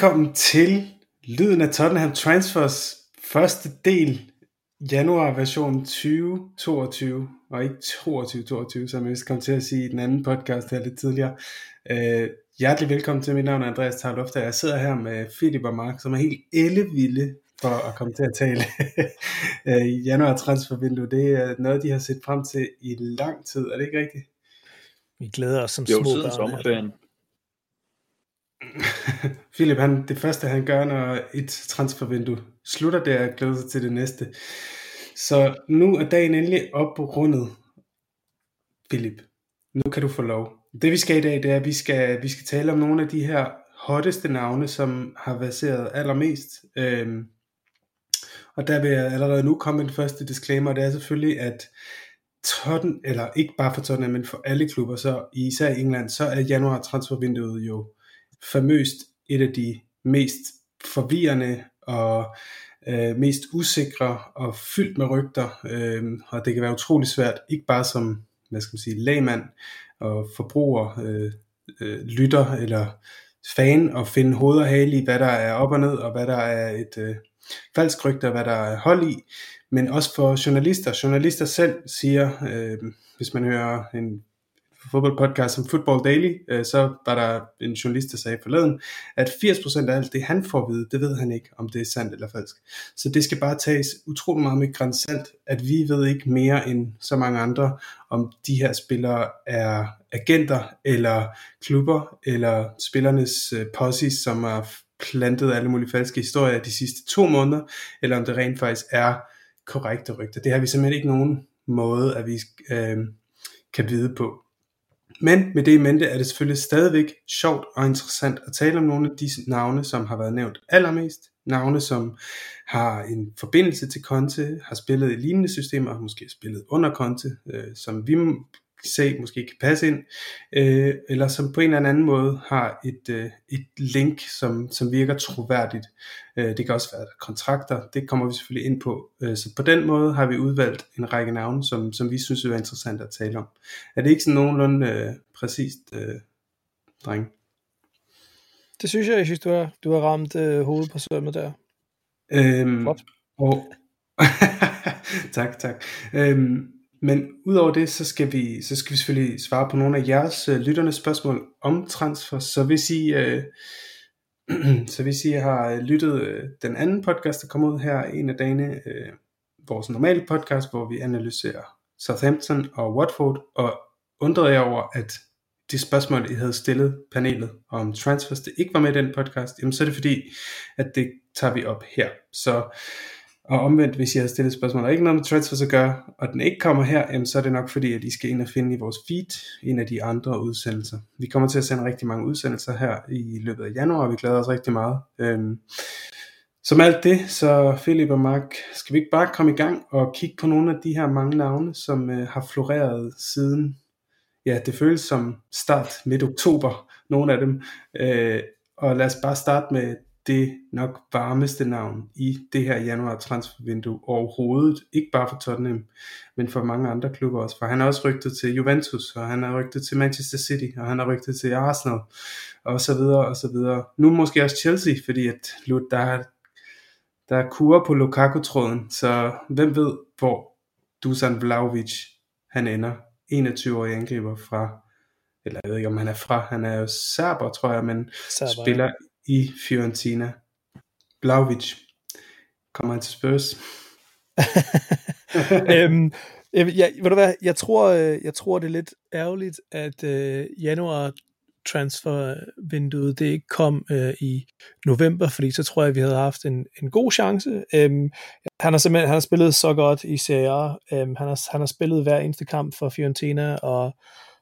Velkommen til Lyden af Tottenham Transfers første del, januar version 2022, og ikke 22-22, som jeg kom til at sige i den anden podcast her lidt tidligere. Uh, hjertelig velkommen til, mit navn er Andreas Tarlofter. Jeg sidder her med Philip og Mark, som er helt ellevilde for at komme til at tale uh, januar transfervindue. Det er noget, de har set frem til i lang tid, er det ikke rigtigt? Vi glæder os som jo, små siden børn. sommerferien. Philip, han, det første han gør, når et transfervindue slutter, det er at glæde sig til det næste. Så nu er dagen endelig oprundet. Philip, nu kan du få lov. Det vi skal i dag, det er, at vi skal, vi skal tale om nogle af de her hotteste navne, som har baseret allermest. Øhm, og der vil jeg allerede nu komme den første disclaimer, det er selvfølgelig, at Tottenham, eller ikke bare for Tottenham, men for alle klubber, så især i England, så er januar transfervinduet jo famøst et af de mest forvirrende og øh, mest usikre og fyldt med rygter, øh, og det kan være utrolig svært, ikke bare som hvad skal man sige, lægmand og forbruger, øh, øh, lytter eller fan at finde hoved og hale i, hvad der er op og ned, og hvad der er et øh, falsk rygte, og hvad der er hold i, men også for journalister. Journalister selv siger, øh, hvis man hører en fodboldpodcast som Football Daily, øh, så var der en journalist, der sagde forleden, at 80% af alt det, han får at vide, det ved han ikke, om det er sandt eller falsk. Så det skal bare tages utrolig meget med grænsalt, at vi ved ikke mere end så mange andre, om de her spillere er agenter, eller klubber, eller spillernes øh, som har plantet alle mulige falske historier de sidste to måneder, eller om det rent faktisk er korrekte rygter. Det har vi simpelthen ikke nogen måde, at vi øh, kan vide på. Men med det i mente er det selvfølgelig stadigvæk sjovt og interessant at tale om nogle af disse navne, som har været nævnt allermest. Navne, som har en forbindelse til Conte, har spillet i lignende systemer, har måske spillet under Conte, øh, som vi se måske kan passe ind, øh, eller som på en eller anden måde har et, øh, et link, som, som virker troværdigt. Øh, det kan også være kontrakter, det kommer vi selvfølgelig ind på. Øh, så på den måde har vi udvalgt en række navne, som, som vi synes er interessant at tale om. Er det ikke sådan nogenlunde øh, præcist, øh, dreng? Det synes jeg, jeg synes, du har, du har ramt øh, hovedet på sømmet der. Øhm, Og, tak, tak. Øhm, men udover det, så skal vi, så skal vi selvfølgelig svare på nogle af jeres øh, lytternes spørgsmål om transfer. Så hvis I, øh, så hvis I har øh, lyttet øh, den anden podcast, der kommer ud her en af dagene, øh, vores normale podcast, hvor vi analyserer Southampton og Watford, og undrede jeg over, at de spørgsmål, I havde stillet panelet om transfers, det ikke var med i den podcast, jamen så er det fordi, at det tager vi op her. Så og omvendt, hvis jeg har stillet spørgsmål, og ikke noget med transfers at gøre, og den ikke kommer her, jamen, så er det nok fordi, at I skal ind og finde i vores feed en af de andre udsendelser. Vi kommer til at sende rigtig mange udsendelser her i løbet af januar, og vi glæder os rigtig meget. Øhm, som alt det, så Philip og Mark, skal vi ikke bare komme i gang og kigge på nogle af de her mange navne, som øh, har floreret siden, ja, det føles som start midt oktober, nogle af dem. Øh, og lad os bare starte med det nok varmeste navn i det her januar transfervindue overhovedet. Ikke bare for Tottenham, men for mange andre klubber også. For han har også rygtet til Juventus, og han har rygtet til Manchester City, og han har rygtet til Arsenal, og så videre, og så videre. Nu måske også Chelsea, fordi at der er, der er kur på Lukaku-tråden, så hvem ved, hvor Dusan Vlaovic han ender. 21-årig angriber fra, eller jeg ved ikke om han er fra, han er jo serber, tror jeg, men serber, spiller i Fiorentina. Blauvic. Kommer han til Spurs? øhm, jeg, ved du hvad, jeg tror, øh, jeg tror det er lidt ærgerligt, at øh, januar transfervinduet det ikke kom øh, i november, fordi så tror jeg, at vi havde haft en, en god chance. Øhm, han har simpelthen han har spillet så godt i Serie A. Øhm, han, har, han har spillet hver eneste kamp for Fiorentina og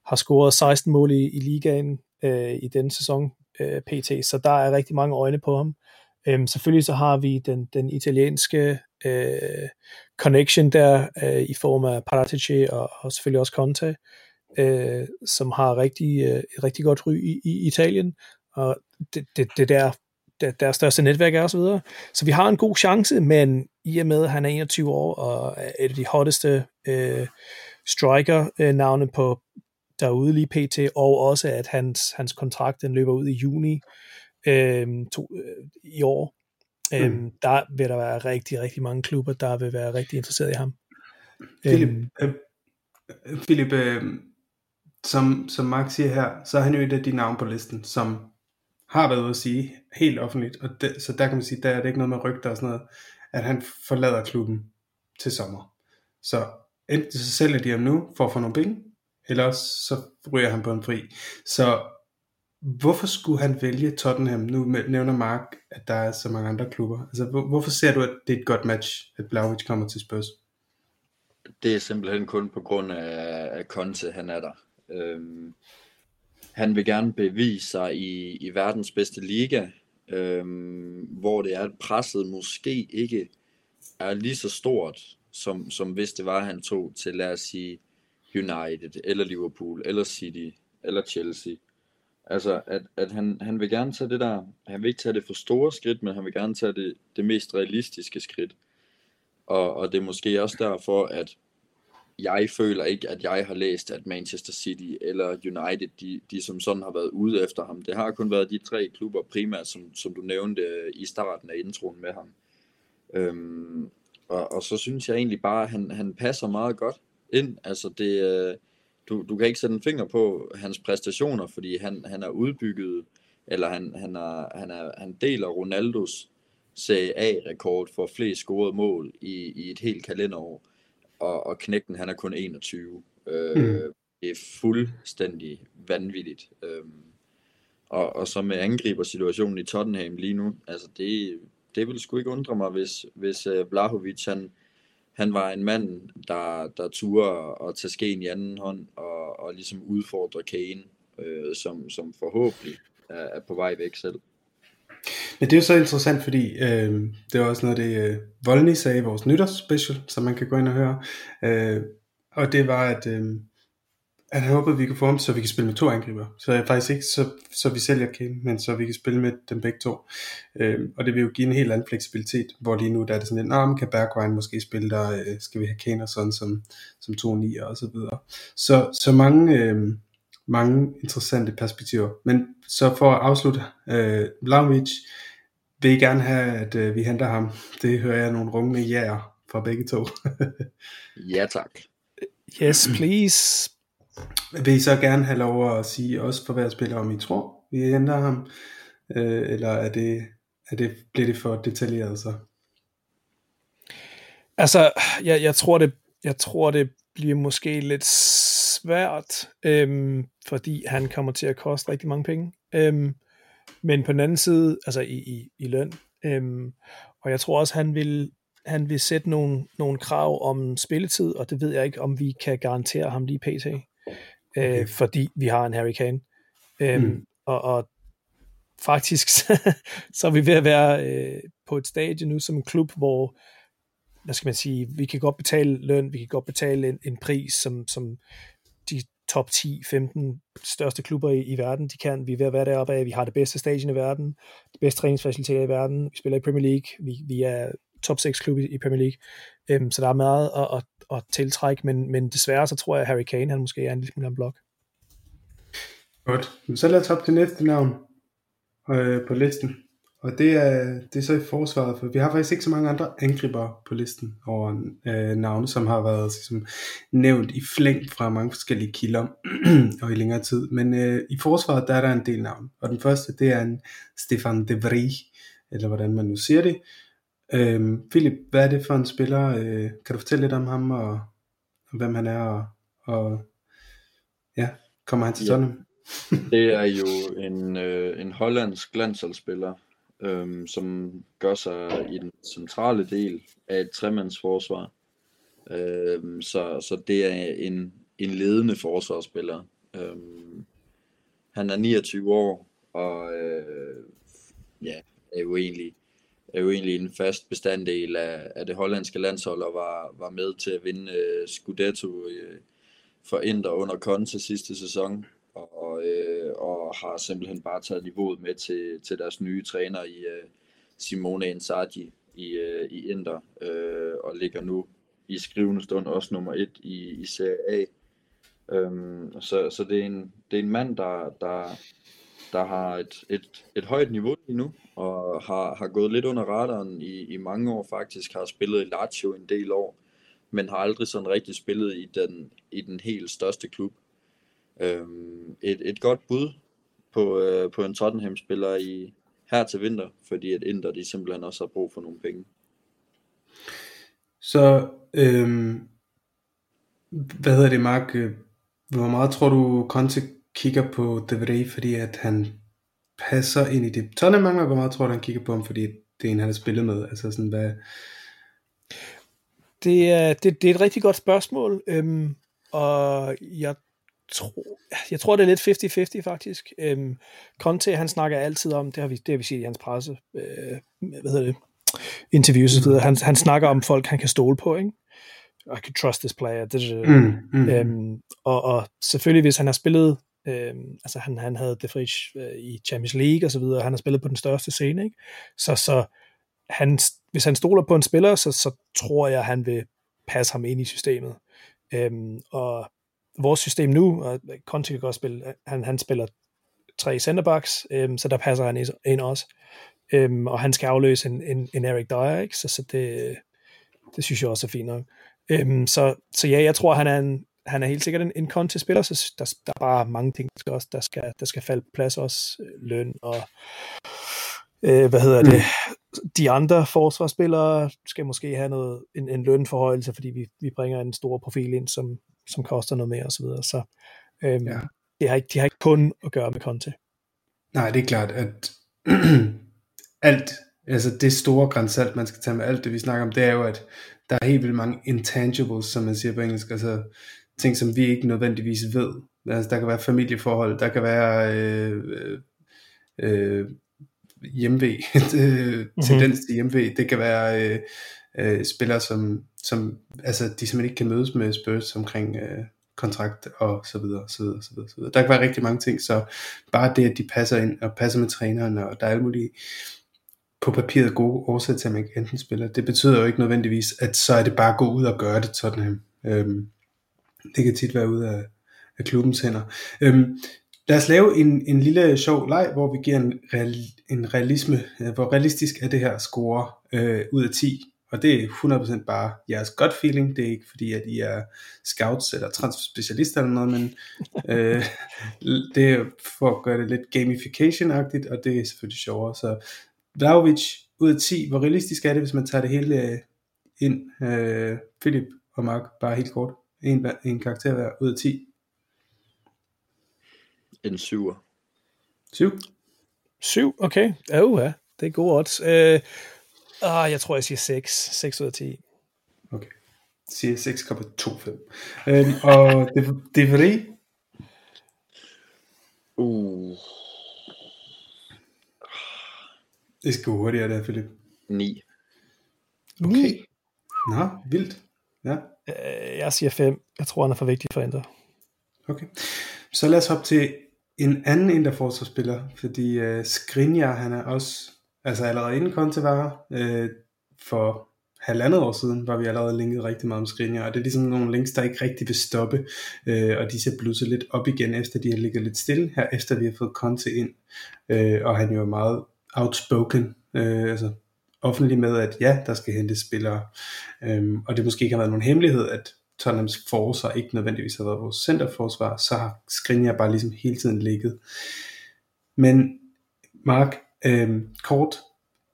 har scoret 16 mål i, i ligaen øh, i denne sæson øh, pt. Så der er rigtig mange øjne på ham. Øhm, selvfølgelig så har vi den, den italienske øh, connection der øh, i form af Paratici og, og selvfølgelig også Conte, øh, som har rigtig, øh, et rigtig godt ry i, i Italien. Og det, det, det der deres største netværk er osv. Så, så vi har en god chance, men i og med, at han er 21 år og er et af de hotteste øh, striker-navne øh, på, derude lige pt, og også at hans, hans kontrakt den løber ud i juni, øh, to, øh, i år. Mm. Øhm, der vil der være rigtig, rigtig mange klubber, der vil være rigtig interesseret i ham. Philip, øhm, øh, Philip øh, som, som Mark siger her, så er han jo et af de navne på listen, som har været ude at sige helt offentligt, og det, så der kan man sige, der er det ikke noget med rygter og sådan noget, at han forlader klubben til sommer. Så enten så sælger de ham nu for at få nogle penge, Ellers så ryger han på en fri. Så hvorfor skulle han vælge Tottenham? Nu nævner Mark, at der er så mange andre klubber. Altså, hvor, hvorfor ser du, at det er et godt match, at Blaovic kommer til Spurs? Det er simpelthen kun på grund af, at Conte, han er der. Øhm, han vil gerne bevise sig i, i verdens bedste liga, øhm, hvor det er, at presset måske ikke er lige så stort, som, som hvis det var, han tog til, lad os sige, United, eller Liverpool, eller City, eller Chelsea. Altså, at, at han, han vil gerne tage det der, han vil ikke tage det for store skridt, men han vil gerne tage det, det mest realistiske skridt. Og, og det er måske også derfor, at jeg føler ikke, at jeg har læst, at Manchester City eller United, de, de som sådan har været ude efter ham. Det har kun været de tre klubber primært, som, som du nævnte øh, i starten af introen med ham. Øhm, og, og så synes jeg egentlig bare, at han, han passer meget godt ind. Altså det, øh, du, du kan ikke sætte en finger på hans præstationer, fordi han, han er udbygget, eller han, han, er, han, er, han deler Ronaldos Serie A-rekord for flest scorede mål i, i et helt kalenderår og, og knægten han er kun 21. Øh, mm. Det er fuldstændig vanvittigt. Øh, og, og så med angriber situationen i Tottenham lige nu, altså det, det ville sgu ikke undre mig, hvis, hvis uh, Vlahovic han, han var en mand, der, der turde at tage skeen i anden hånd og, og ligesom udfordre Kane, øh, som, som forhåbentlig er, er på vej væk selv. Men det er jo så interessant, fordi øh, det er også noget, det øh, Volny sagde i vores nytårsspecial, som man kan gå ind og høre. Øh, og det var, at, øh, at han håbede, at vi kunne få ham, så vi kan spille med to angriber. Så er faktisk ikke, så, så vi sælger Kane, men så vi kan spille med dem begge to. Øh, og det vil jo give en helt anden fleksibilitet, hvor lige nu der er det sådan lidt, nah, kan Bergwijn måske spille der, øh, skal vi have Kane og sådan som, som to nier og så videre. Så, så mange... Øh, mange interessante perspektiver. Men så for at afslutte, øh, Vlaovic vil I gerne have, at øh, vi henter ham. Det hører jeg nogle rungende jæger fra begge to. ja tak. Yes, please. Vil I så gerne have lov at sige også for hver spiller, om I tror, vi henter ham? Øh, eller er det, er det, bliver det for detaljeret så? Altså, jeg, jeg tror det, jeg tror det bliver måske lidt svært, øhm, fordi han kommer til at koste rigtig mange penge. Øhm, men på den anden side, altså i, i, i løn, øhm, og jeg tror også, han vil, han vil sætte nogle, nogle krav om spilletid, og det ved jeg ikke, om vi kan garantere ham lige pt. Øh, okay. fordi vi har en Harry Kane. Øhm, mm. og, og faktisk så er vi ved at være øh, på et stadie nu som en klub, hvor hvad skal man sige, vi kan godt betale løn, vi kan godt betale en, en pris, som, som de top 10-15 største klubber i, i verden, de kan. Vi er ved at være deroppe af, vi har det bedste stadion i verden, de bedste træningsfaciliteter i verden, vi spiller i Premier League, vi, vi er top 6 klub i, i Premier League, øhm, så der er meget at, at, at tiltrække, men, men desværre så tror jeg, at Harry Kane, han måske er en lille smule blok. Godt, så lad os hoppe til næste navn øh, på listen. Og det er, det er så i forsvaret, for vi har faktisk ikke så mange andre angriber på listen over øh, navne, som har været ligesom, nævnt i flæng fra mange forskellige kilder og i længere tid. Men øh, i forsvaret der er der en del navn. Og den første, det er en Stefan De Vrij, eller hvordan man nu siger det. Øh, Philip, hvad er det for en spiller? Øh, kan du fortælle lidt om ham, og, og hvem han er, og, og ja, kommer han til ja. Tottenham? det er jo en, øh, en hollandsk landsholdsspiller, øhm, som gør sig i den centrale del af et tremandsforsvar. Øhm, så, så det er en, en ledende forsvarsspiller. Øhm, han er 29 år, og øh, ja, er jo egentlig er jo egentlig en fast bestanddel af, af det hollandske landshold og var, var med til at vinde uh, Scudetto uh, for Inter under Conte sidste sæson og, øh, og har simpelthen bare taget niveauet med til, til deres nye træner i øh, Simone Inzaghi i, øh, i Inter, øh, og ligger nu i skrivende stund også nummer et i, i Serie A. Øhm, så, så det er en, det er en mand, der, der der har et, et, et højt niveau lige nu, og har, har gået lidt under radaren i, i mange år faktisk, har spillet i Lazio en del år, men har aldrig sådan rigtig spillet i den, i den helt største klub. Øhm, et, et godt bud på, øh, på en Tottenham-spiller i, her til vinter, fordi at Inter de simpelthen også har brug for nogle penge. Så, øhm, hvad hedder det, Mark? Hvor meget tror du, Conte kigger på De Vrij, fordi at han passer ind i det Tottenham mangler? Hvor meget tror du, han kigger på ham, fordi det er en, han har spillet med? Altså sådan, hvad... Det er, det, det er et rigtig godt spørgsmål, øhm, og jeg tror, jeg tror, det er lidt 50-50 faktisk. Øhm, Conte, han snakker altid om, det har vi, det har vi set i hans presse, øh, hvad hedder det, interviews og så videre. Han, han snakker om folk, han kan stole på, ikke? I can trust this player. Det, mm, mm. Øhm, og, og selvfølgelig, hvis han har spillet, øhm, altså han, han havde De Frich øh, i Champions League og så videre, han har spillet på den største scene, ikke? Så, så han, hvis han stoler på en spiller, så, så tror jeg, han vil passe ham ind i systemet. Øhm, og vores system nu, og Conte kan godt spille, han, han spiller tre centerbacks, øhm, så der passer han ind også. Øhm, og han skal afløse en, en, en Eric Dyer, ikke? Så, så det, det synes jeg også er fint nok. Øhm, så, så ja, jeg tror, han er, en, han er helt sikkert en, en Conte-spiller, så der, der er bare mange ting, der skal, også, der skal, der skal falde på plads også. Øh, løn og øh, hvad hedder det, de andre forsvarsspillere skal måske have noget, en, en lønforhøjelse, fordi vi, vi bringer en stor profil ind, som, som koster noget mere osv. Så, videre. så øhm, ja. det, har ikke, de har ikke kun at gøre med Conte. Nej, det er klart, at alt, altså det store grænsalt, man skal tage med alt det, vi snakker om, det er jo, at der er helt vildt mange intangibles, som man siger på engelsk, altså ting, som vi ikke nødvendigvis ved. Altså, der kan være familieforhold, der kan være øh, øh, øh hjemve, mhm. tendens til hjemve, det kan være øh, øh, spillere, som, som altså, de simpelthen ikke kan mødes med Spurs omkring øh, kontrakt og så videre, så videre, så videre, så videre. Der kan være rigtig mange ting, så bare det, at de passer ind og passer med træneren, og der er alle mulige på papiret gode årsager til, at man ikke enten spiller. Det betyder jo ikke nødvendigvis, at så er det bare at gå ud og gøre det Tottenham. Øhm, det kan tit være ud af, af klubbens hænder. Øhm, lad os lave en, en lille sjov leg, hvor vi giver en, real, en realisme, hvor realistisk er det her score øh, ud af 10. Og det er 100% bare jeres gut feeling. Det er ikke fordi, at I er scouts eller transferspecialister eller noget, men øh, det er for at gøre det lidt gamification-agtigt, og det er selvfølgelig sjovere. Så Vlaovic ud af 10, hvor realistisk er det, hvis man tager det hele øh, ind? Øh, Philip og Mark, bare helt kort. En, en karakter hver ud af 10. En 7. 7? 7, okay. Oh, ja, det er gode odds. Øh, ah, jeg tror, jeg siger 6. 6 ud af 10. Okay. Jeg siger 6,25. Øhm, og det, det er det Uh. Det skal hurtigere der, Philip. 9. Okay. Nå, vildt. Ja. Øh, jeg siger 5. Jeg tror, han er for vigtig for Inter. Okay. Så lad os hoppe til en anden Inter forsvarsspiller, fordi uh, Skriniar, han er også, altså allerede inden Conte var, uh, for halvandet år siden, var vi allerede linket rigtig meget om Skriniar, og det er ligesom nogle links, der ikke rigtig vil stoppe, uh, og de ser blusset lidt op igen, efter de har ligget lidt stille, her efter vi har fået Conte ind, uh, og han er jo meget outspoken, øh, altså offentlig med, at ja, der skal hentes spillere, øhm, og det måske ikke har været nogen hemmelighed, at Tottenhams forsvar ikke nødvendigvis har været vores centerforsvar, så har Skriniar bare ligesom hele tiden ligget. Men Mark, øhm, kort,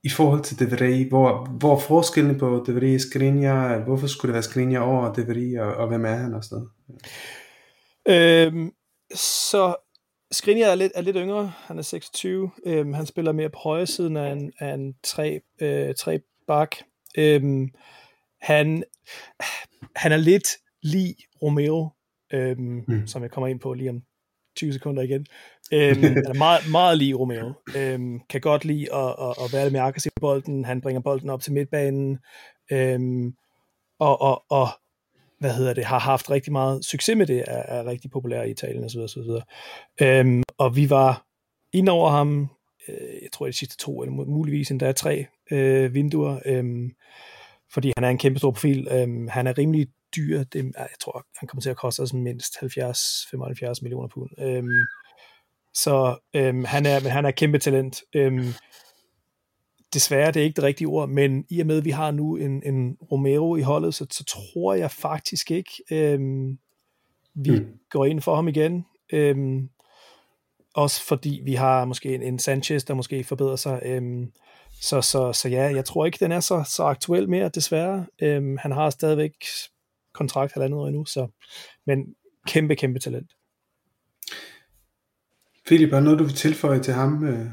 i forhold til De Vrij, hvor, hvor forskellen på De Vrij og Skriniar, hvorfor skulle det være Skriniar over De Vrij, og, og hvem er han og sådan noget? Øhm, så Skriniar er lidt, er lidt yngre, han er 26, øhm, han spiller mere på højre siden af en, af en tre, øh, tre bak. Øhm, han, han er lidt lige Romeo, øhm, mm. som jeg kommer ind på lige om 20 sekunder igen. Øhm, han er meget, meget lige Romeo. Øhm, kan godt lide at, at, at være lidt mere aggressiv bolden. Han bringer bolden op til midtbanen. Øhm, og, og, og hvad hedder det, har haft rigtig meget succes med det, er, er rigtig populær i Italien osv. osv. Øhm, og vi var ind over ham, øh, jeg tror de sidste to, eller muligvis endda tre øh, vinduer, øh, fordi han er en kæmpe stor profil. Øh, han er rimelig dyr, det, jeg tror, han kommer til at koste os mindst 70-75 millioner pund. Øh, Så øh, han, er, han er kæmpe talent. Øh, desværre, det er ikke det rigtige ord, men i og med, at vi har nu en, en Romero i holdet, så, så tror jeg faktisk ikke, øhm, vi mm. går ind for ham igen. Øhm, også fordi vi har måske en, en Sanchez, der måske forbedrer sig. Øhm, så, så, så ja, jeg tror ikke, den er så, så aktuel mere, desværre. Øhm, han har stadigvæk kontrakt halvandet år endnu, så, men kæmpe, kæmpe talent. Philip, er noget, du vil tilføje til ham øh,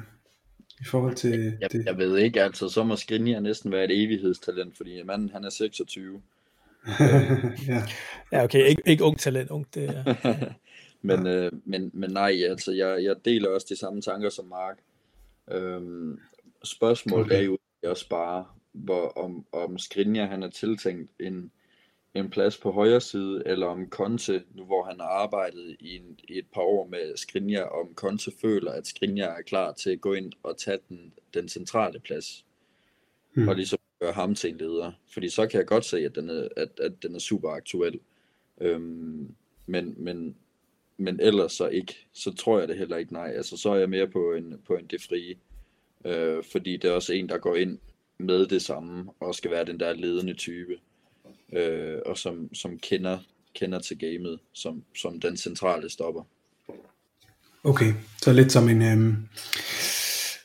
i forhold til jeg, det? Jeg ved ikke, altså så må Skriniar næsten være et evighedstalent, fordi manden han er 26. ja. ja, okay, ikke, ikke ung talent, ung, det er... men, ja. øh, men, men nej, altså jeg, jeg deler også de samme tanker som Mark. Øhm, spørgsmålet okay. er jo også bare, hvor, om, om Skriniar han er tiltænkt en, en plads på højre side, eller om Conte, nu hvor han har arbejdet i, en, i et par år med Skriniar, om Conte føler, at Skriniar er klar til at gå ind og tage den, den centrale plads, hmm. og ligesom gøre ham til en leder. Fordi så kan jeg godt se, at den er, at, at den er super aktuel. Øhm, men, men, men ellers så ikke, så tror jeg det heller ikke nej. Altså så er jeg mere på en, på en det frie. Øh, fordi det er også en, der går ind med det samme, og skal være den der ledende type øh, og som, som kender, kender til gamet, som, som den centrale stopper. Okay, så lidt som en øh,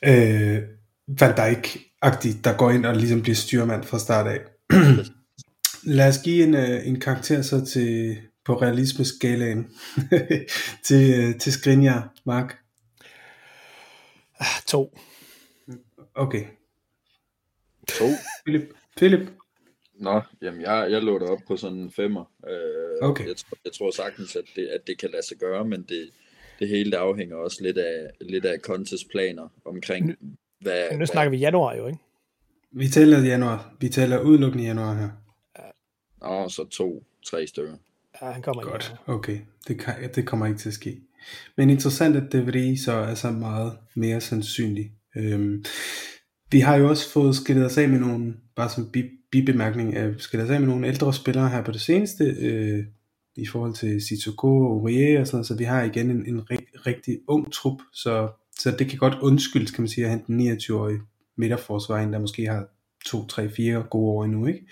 øh, Van Dijk-agtig, der går ind og ligesom bliver styrmand fra start af. Lad os give en, øh, en karakter så til på realismeskalaen til, øh, til Skriniar, Mark. Ah, to. Okay. To. Philip. Philip. Nå, jamen jeg, jeg lå op på sådan en femmer. Øh, okay. jeg, tror, jeg tror sagtens, at det, at det kan lade sig gøre, men det, det hele det afhænger også lidt af, lidt af Contes planer omkring, hvad... Nu snakker vi januar jo, ikke? Vi taler januar. Vi taler udelukkende januar her. Ja. Nå, så to, tre stykker. Ja, han kommer Godt, ikke. okay. Det, kan, det kommer ikke til at ske. Men interessant, at det så er så meget mere sandsynligt. Øhm, vi har jo også fået skillet os af med nogle, bare som bi, bibemærkning, at skal os af med nogle ældre spillere her på det seneste, øh, i forhold til Sissoko og Aurier og sådan noget, så vi har igen en, en rig, rigtig ung trup, så, så det kan godt undskyldes, kan man sige, at hente en 29-årig midterforsvar, der måske har 2, 3, 4 gode år endnu, ikke?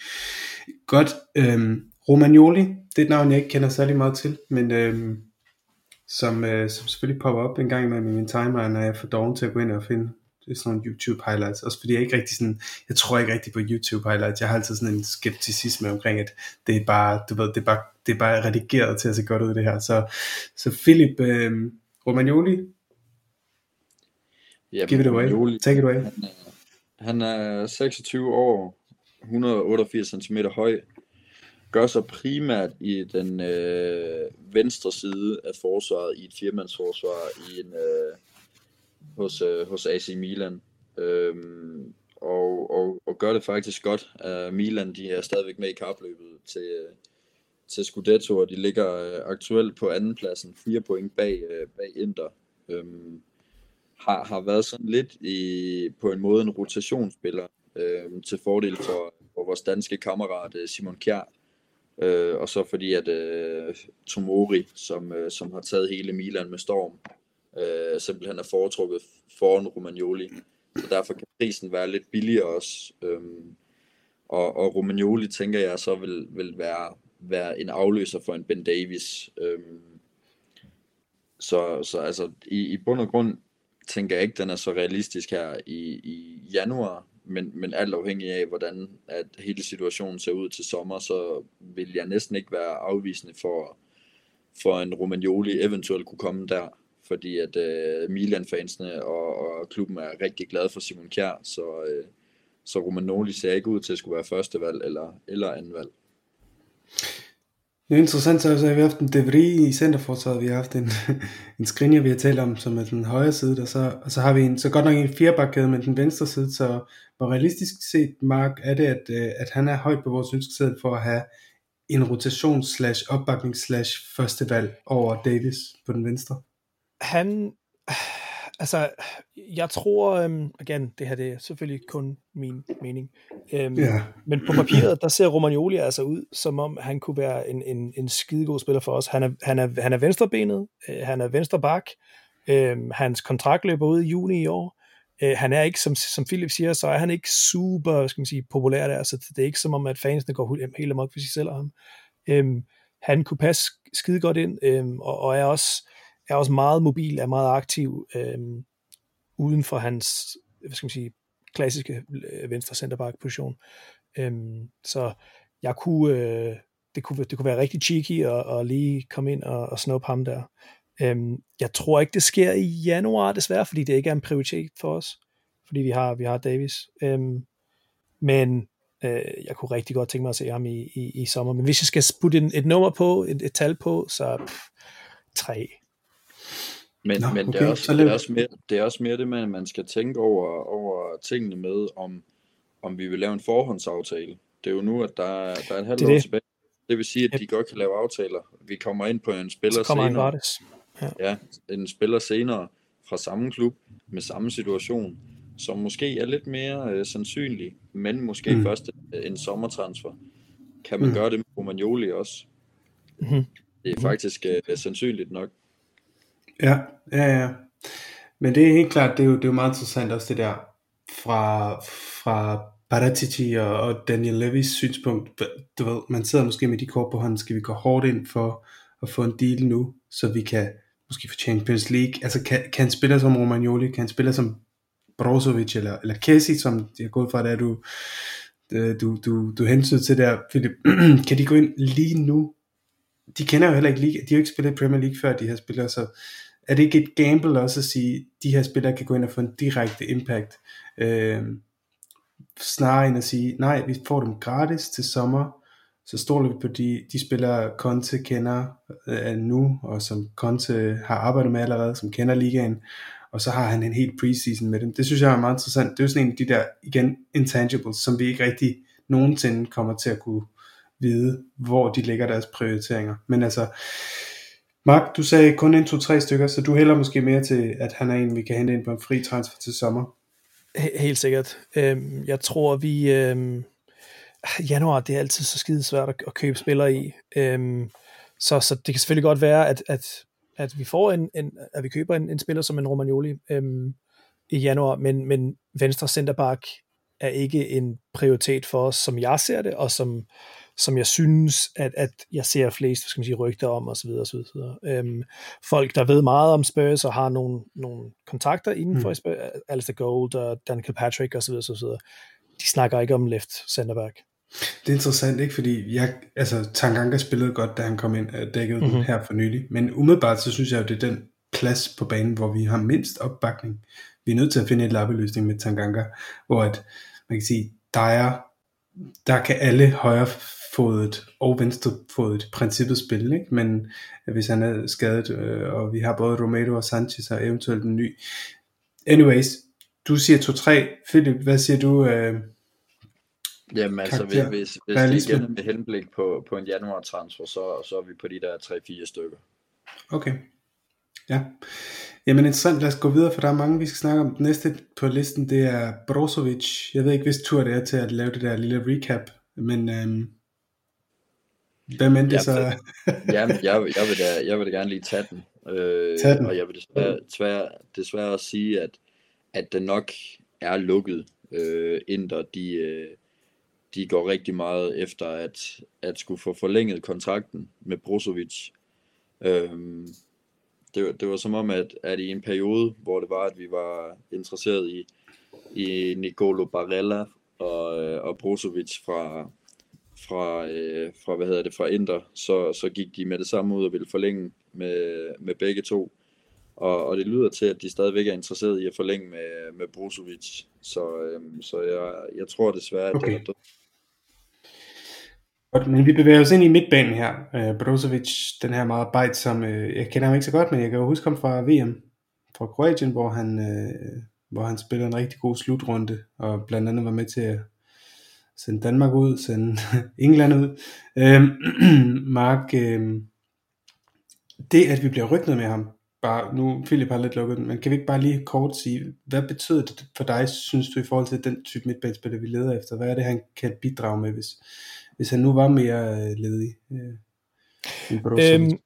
Godt, øhm, Romagnoli, det er et navn, jeg ikke kender særlig meget til, men øhm, som, øh, som selvfølgelig popper op en gang med min timer, når jeg får doven til at gå ind og finde det er sådan nogle YouTube highlights, også fordi jeg ikke rigtig sådan, jeg tror ikke rigtig på YouTube highlights, jeg har altid sådan en skepticisme omkring, at det er bare, du ved, det er bare, det er bare redigeret til at se godt ud det her, så, så Philip øh, Romagnoli, ja, give it away, Romagnoli, take it away. Han er, han er 26 år, 188 cm høj, gør sig primært i den øh, venstre side af forsvaret i et firmandsforsvar i en øh, hos, øh, hos AC Milan. Øhm, og, og, og gør det faktisk godt. Uh, Milan de er stadigvæk med i kapløbet til, øh, til Scudetto, og de ligger uh, aktuelt på andenpladsen, fire point bag, uh, bag Inter. Øhm, har, har været sådan lidt i, på en måde en rotationsspiller øh, til fordel for, for vores danske kammerat Simon Kjær. Øh, og så fordi at øh, Tomori, som, øh, som har taget hele Milan med storm, øh, simpelthen er foretrukket foran Romagnoli. Så derfor kan prisen være lidt billigere også. Øhm, og, og Romagnoli tænker jeg så vil, vil være, være en afløser for en Ben Davis. Øhm, så, så altså i, i bund og grund tænker jeg ikke, den er så realistisk her i, i januar, men, men alt afhængig af, hvordan at hele situationen ser ud til sommer, så vil jeg næsten ikke være afvisende for, for en Romagnoli eventuelt kunne komme der fordi at øh, Milan-fansene og, og klubben er rigtig glade for Simon Kjær, så, øh, så Romanoli ser ikke ud til at skulle være første valg eller, eller anden valg. Det er interessant, så altså, har vi haft en Devry i centerforsvaret, vi har haft en, en Skriniar, vi har talt om, som er den højre side, og så, og så har vi en, så godt nok en firebakkæde med den venstre side, så hvor realistisk set, Mark, er det, at, øh, at han er højt på vores ønskeseddel for at have en rotation slash opbakning slash første valg over Davis på den venstre? Han, altså, jeg tror, øhm, igen, det her det er selvfølgelig kun min mening, øhm, yeah. men på papiret, der ser Romagnoli altså ud, som om han kunne være en, en, en skidegod spiller for os. Han er, han er, han er venstrebenet, øh, han er venstre bak, Øh, hans kontrakt løber ud i juni i år. Øh, han er ikke, som, som Philip siger, så er han ikke super skal man sige, populær der, så det er ikke som om, at fansene går helt amok sig selv og ham. Øh, han kunne passe skide godt ind, øh, og, og er også er også meget mobil, er meget aktiv øh, uden for hans hvad skal man sige, klassiske øh, venstre centerback position. Øh, så jeg kunne, øh, det, kunne, det kunne være rigtig cheeky at, at lige komme ind og, og snuppe ham der. Øhm, jeg tror ikke, det sker i januar, desværre, fordi det ikke er en prioritet for os, fordi vi har, vi har Davis. Øhm, men øh, jeg kunne rigtig godt tænke mig at se ham i, i, i sommer. Men hvis jeg skal putte en, et nummer på, et, et tal på, så pff, tre. Men, Nå, men okay, det, er også, det, er også mere, det er også mere det med, at man skal tænke over, over tingene med, om, om vi vil lave en forhåndsaftale. Det er jo nu, at der, der er et halvt år tilbage. Det vil sige, at de godt kan lave aftaler. Vi kommer ind på en spiller Så kommer senere. gratis. Ja. ja, en spiller senere fra samme klub med samme situation, som måske er lidt mere øh, sandsynlig, men måske mm. først en sommertransfer. Kan man mm. gøre det med Romagnoli også? Mm. Det er faktisk øh, sandsynligt nok. Ja, ja, ja. Men det er helt klart, det er jo, det er jo meget interessant også det der fra, fra Paratici og, og Daniel Levis synspunkt. Du ved, man sidder måske med de kort på hånden, skal vi gå hårdt ind for at få en deal nu, så vi kan måske få Champions League. Altså kan, kan en spiller som Romagnoli, kan en spiller som Brozovic eller, eller Kessi, som jeg går fra, der du, du, du, du hensyder til der, Philip, kan de gå ind lige nu? De kender jo heller ikke League, de har jo ikke spillet i Premier League før, de her spillere, så er det ikke et gamble også at sige, at de her spillere kan gå ind og få en direkte impact, øh, snarere end at sige, nej, vi får dem gratis til sommer, så stoler vi på de, de spillere, Conte kender øh, nu, og som Conte har arbejdet med allerede, som kender ligaen, og så har han en helt preseason med dem. Det synes jeg er meget interessant. Det er jo sådan en af de der, igen, intangibles, som vi ikke rigtig nogensinde kommer til at kunne vide, hvor de lægger deres prioriteringer. Men altså, Mark, du sagde kun en, to, tre stykker, så du hælder måske mere til, at han er en, vi kan hente ind på en fri transfer til sommer. Helt sikkert. Øhm, jeg tror, vi... Øhm, januar, det er altid så skide svært at, købe spillere i. Øhm, så, så det kan selvfølgelig godt være, at, at, at vi får en, en at vi køber en, en spiller som en Romagnoli øhm, i januar, men, men venstre centerback er ikke en prioritet for os, som jeg ser det, og som, som jeg synes, at, at jeg ser flest skal man sige, rygter om osv. osv.. Øhm, folk, der ved meget om Spurs og har nogle, nogle kontakter inden for mm. Spurs, Alistair Gold og Dan Kilpatrick osv., osv., de snakker ikke om left centerback. Det er interessant, ikke? Fordi jeg, altså, Tanganga spillede godt, da han kom ind og dækkede mm-hmm. den her for nylig. Men umiddelbart, så synes jeg, at det er den plads på banen, hvor vi har mindst opbakning. Vi er nødt til at finde et lappeløsning med Tanganga, hvor at, man kan sige, der er, der kan alle højrefodet og venstrefodet princippet spille, ikke? men hvis han er skadet, øh, og vi har både Romero og Sanchez og eventuelt en ny. Anyways, du siger 2-3. Philip, hvad siger du? Øh, Jamen altså, hvis, hvis, hvis det er med henblik på, på en januar transfer, så, så er vi på de der 3-4 stykker. Okay. Ja. Jamen interessant, lad os gå videre, for der er mange, vi skal snakke om. Næste på listen, det er Brozovic. Jeg ved ikke, hvis tur det er til at lave det der lille recap, men øhm, hvem endte det så? jamen, jeg, jeg, vil da, jeg vil da gerne lige tage den. Øh, tage den. Og jeg vil desværre, desværre, desværre også sige, at, at den nok er lukket. Øh, Inter, de, øh, de går rigtig meget efter at, at skulle få forlænget kontrakten med Brozovic. Øhm, det, var, det var som om, at, at i en periode, hvor det var, at vi var interesseret i, i Nicolo Barella og, og Brozovic fra, fra, øh, fra, hvad hedder det, fra Inter, så, så gik de med det samme ud og ville forlænge med, med begge to. Og, og det lyder til, at de stadigvæk er interesseret i at forlænge med, med Brozovic. Så, øhm, så jeg, jeg tror desværre, at okay. det er død. Godt, men vi bevæger os ind i midtbanen her. Uh, Brozovic, den her meget bejt, som uh, jeg kender ham ikke så godt, men jeg kan jo huske ham fra VM, fra Kroatien, hvor han, uh, hvor han spillede en rigtig god slutrunde, og blandt andet var med til at sende Danmark ud, sende England ud. Uh, Mark, uh, det at vi bliver ryknet med ham, bare, nu Philip har lidt lukket den, men kan vi ikke bare lige kort sige, hvad betyder det for dig, synes du, i forhold til den type midtbanespiller, vi leder efter? Hvad er det, han kan bidrage med, hvis, hvis han nu var mere øh, ledig? Øh, øhm,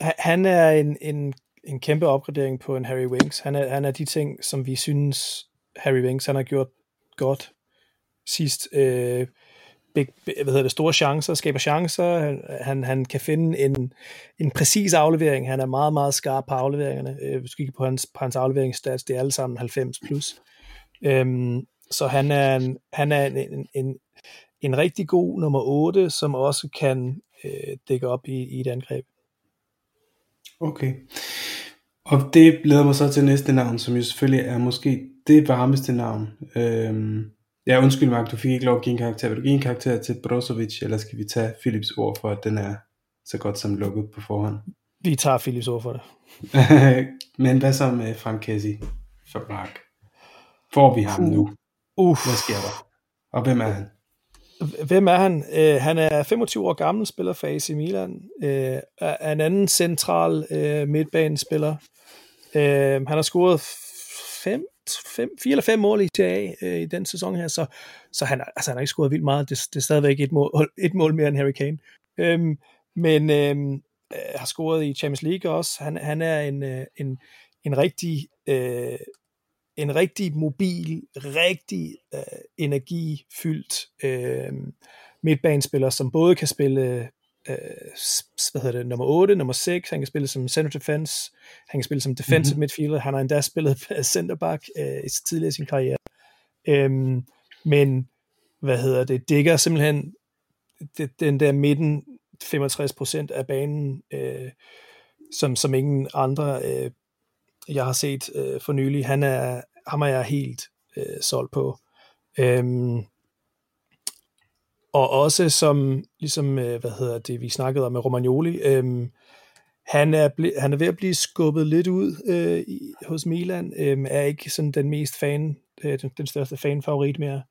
han er en, en, en kæmpe opgradering på en Harry Winks. Han er, han er de ting, som vi synes, Harry Winks han har gjort godt sidst. Øh, big, hvad hedder det, store chancer, skaber chancer, han, han, kan finde en, en præcis aflevering, han er meget, meget skarp på afleveringerne, øh, hvis du kigger på hans, på hans afleveringsstats, det er alle sammen 90 plus. Øhm, så han er, en, han er en, en, en, en rigtig god nummer 8, som også kan øh, dække op i, i et angreb. Okay. Og det leder mig så til næste navn, som jo selvfølgelig er måske det varmeste navn. Øhm, ja, undskyld Mark, du fik ikke lov at give en karakter. Vil du give en karakter til Brozovic, eller skal vi tage Philips ord for, at den er så godt som lukket på forhånd? Vi tager Philips ord for det. Men hvad så med Frank Kessi for Mark? Får vi ham uh. nu? Uh. Hvad sker der? Og hvem er han? Hvem er han? Uh, han er 25 år gammel, spiller for AC Milan. Uh, er en anden central uh, midtbanespiller. Uh, han har scoret fem, fem, fire eller fem mål i TA øh, i den sæson her, så, så han, altså, han har ikke scoret vildt meget. Det, det er stadigvæk et mål, et mål mere end Harry Kane. Øhm, men uh, har scoret i Champions League også. Han, han er en, øh, en, en rigtig Øh, en rigtig mobil, rigtig øh, energifyldt øh, midtbanespiller, som både kan spille øh, hvad hedder det, nummer 8, nummer 6, han kan spille som center defense, han kan spille som defensive mm-hmm. midfielder, han har endda spillet centerback øh, i tidligere i sin karriere. Øhm, men, hvad hedder det, dækker simpelthen det, den der midten 65% af banen, øh, som, som ingen andre øh, jeg har set øh, for nylig. Han er, ham er jeg helt øh, solgt på. Øhm, og også som, ligesom, øh, hvad hedder det, vi snakkede om med Romagnoli, øhm, han er, ble, han er ved at blive skubbet lidt ud øh, i, hos Milan, øhm, er ikke sådan den mest fan, øh, den, den største fan-favorit mere.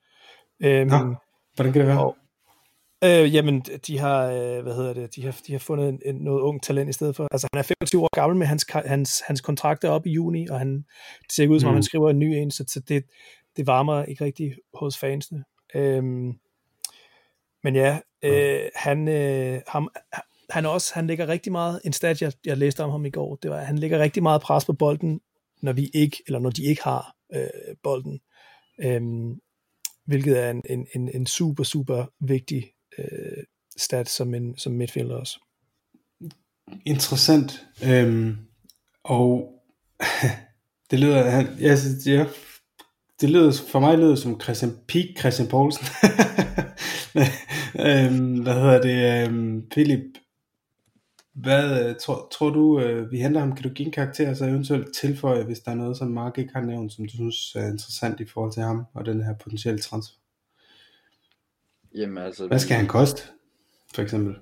Øhm, ja, hvordan kan det være? Og, Øh, jamen, de har, øh, hvad hedder det, de har, de har fundet en, en, noget ung talent i stedet for. Altså, han er 25 år gammel, med hans, hans, hans kontrakt er op i juni, og han, det ser ud som om, mm. han skriver en ny en, så, så det, det varmer ikke rigtig hos fansene. Øhm, men ja, øh, mm. han, øh, ham, han også, han lægger rigtig meget, en stat, jeg, jeg læste om ham i går, det var, han lægger rigtig meget pres på bolden, når vi ikke, eller når de ikke har øh, bolden. Øhm, hvilket er en, en, en, en super, super vigtig øh, stat som, en, som midtfielder også. Interessant. Øhm, og det lyder, han, ja, ja, det lyder, for mig lyder som Christian Peak, Christian Poulsen. øhm, hvad hedder det, øhm, Philip, hvad tror, tror du, øh, vi henter ham? Kan du give en karakter, så eventuelt tilføje, hvis der er noget, som Mark ikke har nævnt, som du synes er interessant i forhold til ham og den her potentielle transfer? Jamen, altså, Hvad skal han koste, for eksempel?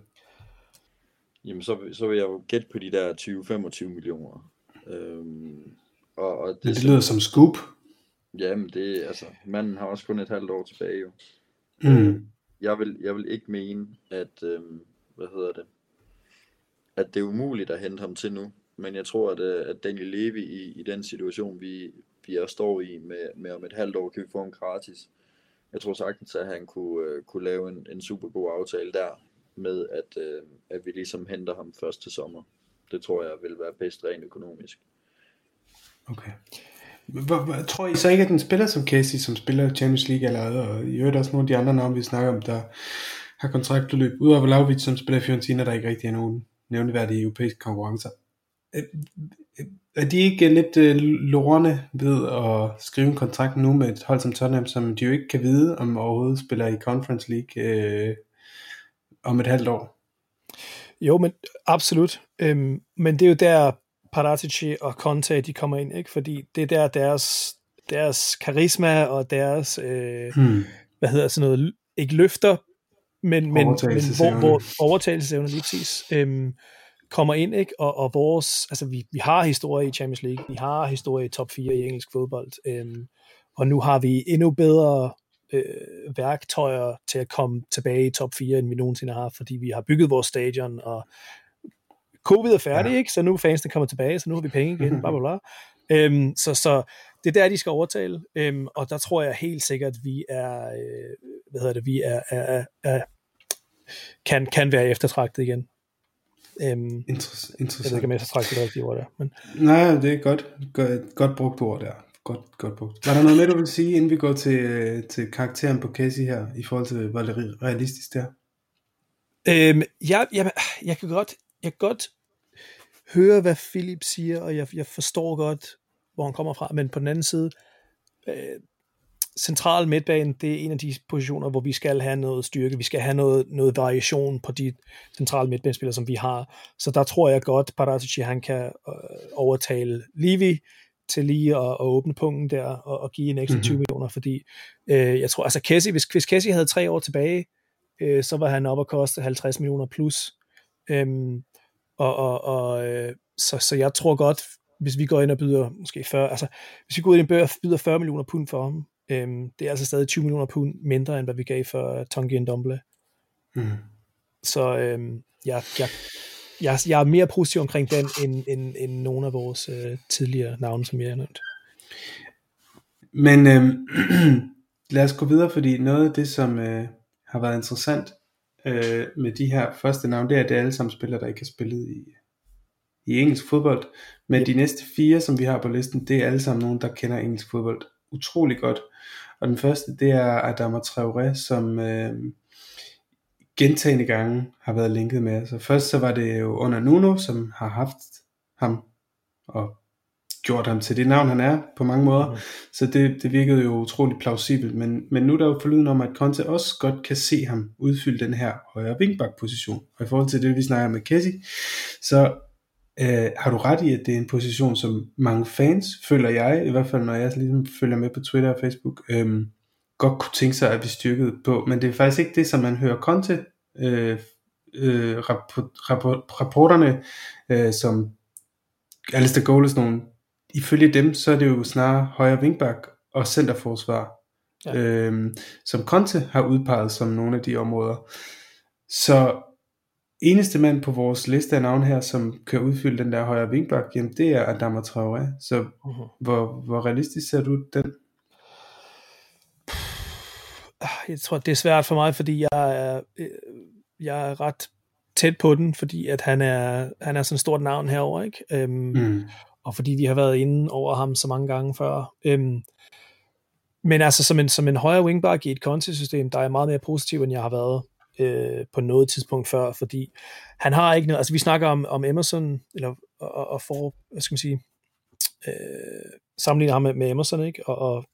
Jamen, så, så vil jeg jo gætte på de der 20-25 millioner. Øhm, og, og det, Men det lyder som scoop. Jamen, det altså, manden har også kun et halvt år tilbage jo. Mm. Jeg vil, jeg vil ikke mene, at, øh, hvad hedder det, at det er umuligt at hente ham til nu. Men jeg tror, at, øh, at Daniel Levy i, i den situation, vi, vi er står i med, med om et halvt år, kan vi få ham gratis jeg tror sagtens, at han kunne, øh, kunne lave en, en super god aftale der, med at, øh, at vi ligesom henter ham først til sommer. Det tror jeg vil være bedst rent økonomisk. Okay. Tror I så ikke, at den spiller som Casey, som spiller Champions League allerede, og i øvrigt også nogle af de andre navne, vi snakker om, der har kontraktudløb, udover Vlaovic, som spiller Fiorentina, der ikke rigtig er nogen nævneværdige europæiske konkurrencer. Øh, øh, er de ikke lidt øh, lorne ved at skrive en kontrakt nu med et hold som Tottenham, som de jo ikke kan vide, om overhovedet spiller i Conference League øh, om et halvt år? Jo, men absolut. Øhm, men det er jo der Paratici og Conte, de kommer ind, ikke? Fordi det er der deres, deres karisma og deres, øh, hmm. hvad hedder sådan noget, ikke løfter, men, men, men hvor, hvor overtagelsesevne lige præcis. Øhm, kommer ind, ikke? Og, og vores, altså vi, vi har historie i Champions League, vi har historie i top 4 i engelsk fodbold, øhm, og nu har vi endnu bedre øh, værktøjer til at komme tilbage i top 4, end vi nogensinde har, fordi vi har bygget vores stadion, og covid er færdig, ja. ikke? Så nu er fansene kommer tilbage, så nu har vi penge igen, bla bla bla. Øhm, så, så det er der, de skal overtale, øhm, og der tror jeg helt sikkert, at vi er, øh, hvad hedder det, vi er, er, er, er kan, kan være eftertragtet igen. Øhm, Inter- jeg ved ikke, om så straks det rigtige ord der. Men... Nej, det er godt, godt, godt brugt ord der. Godt, godt brugt. Var der noget med, du vil sige, inden vi går til, til karakteren på Casey her, i forhold til, hvor realistisk det er? Øhm, jeg, jeg, jeg, kan godt, jeg kan godt høre, hvad Philip siger, og jeg, jeg forstår godt, hvor han kommer fra, men på den anden side, øh, central midtbane, det er en af de positioner, hvor vi skal have noget styrke, vi skal have noget, noget variation på de centrale midtbanespillere, som vi har. Så der tror jeg godt, Paratici, han kan øh, overtale Livi til lige at, at åbne punkten der og, og give en ekstra 20 mm-hmm. millioner, fordi øh, jeg tror, altså Kessie, hvis, hvis Kessie havde tre år tilbage, øh, så var han oppe at koste 50 millioner plus. Øhm, og, og, og øh, så, så jeg tror godt, hvis vi går ind og byder måske 40, altså hvis vi går ind og byder 40 millioner pund for ham, øhm, det er altså stadig 20 millioner pund mindre, end hvad vi gav for uh, Tongi Ndombele. Mm. Så øhm, jeg, jeg, jeg, jeg er mere positiv omkring den, end, end, end nogle af vores øh, tidligere navne, som jeg har nævnt. Men øhm, lad os gå videre, fordi noget af det, som øh, har været interessant øh, med de her første navne, det er, at det er alle sammen spillere, der ikke har spillet i, i engelsk fodbold. Men yep. de næste fire, som vi har på listen, det er alle sammen nogen, der kender engelsk fodbold utrolig godt. Og den første, det er Adama Traoré, som øh, gentagende gange har været linket med. Så først så var det jo under Nuno, som har haft ham og gjort ham til det navn, han er på mange måder. Mm. Så det, det virkede jo utroligt plausibelt. Men, men nu er der jo forlyden om, at Conte også godt kan se ham udfylde den her højre vinkbak-position. Og i forhold til det, vi snakker med Kessie, så øh, har du ret i, at det er en position, som mange fans, føler jeg, i hvert fald når jeg ligesom følger med på Twitter og Facebook, øh, godt kunne tænke sig, at vi styrkede på. Men det er faktisk ikke det, som man hører Conte øh, øh, rapport, rapport, rapporterne, øh, som Alistair Goles nogen, ifølge dem, så er det jo snarere højre vingbak og centerforsvar, ja. øh, som Conte har udpeget som nogle af de områder. Så eneste mand på vores liste af navn her, som kan udfylde den der højre vingbak, jamen det er Adama Traoré. Så uh-huh. hvor, hvor realistisk ser du den? Jeg tror, det er svært for mig, fordi jeg er, øh, jeg er ret tæt på den, fordi at han er, han er sådan et stort navn herover, ikke? Øhm, mm. Og fordi vi har været inde over ham så mange gange før. Øhm, men altså som en, som en højre wingback i et kontisystem, der er meget mere positiv, end jeg har været øh, på noget tidspunkt før, fordi han har ikke noget, altså vi snakker om, om Emerson, eller og, og for, hvad skal man sige, øh, sammenligner ham med, med Emerson, ikke? Og, og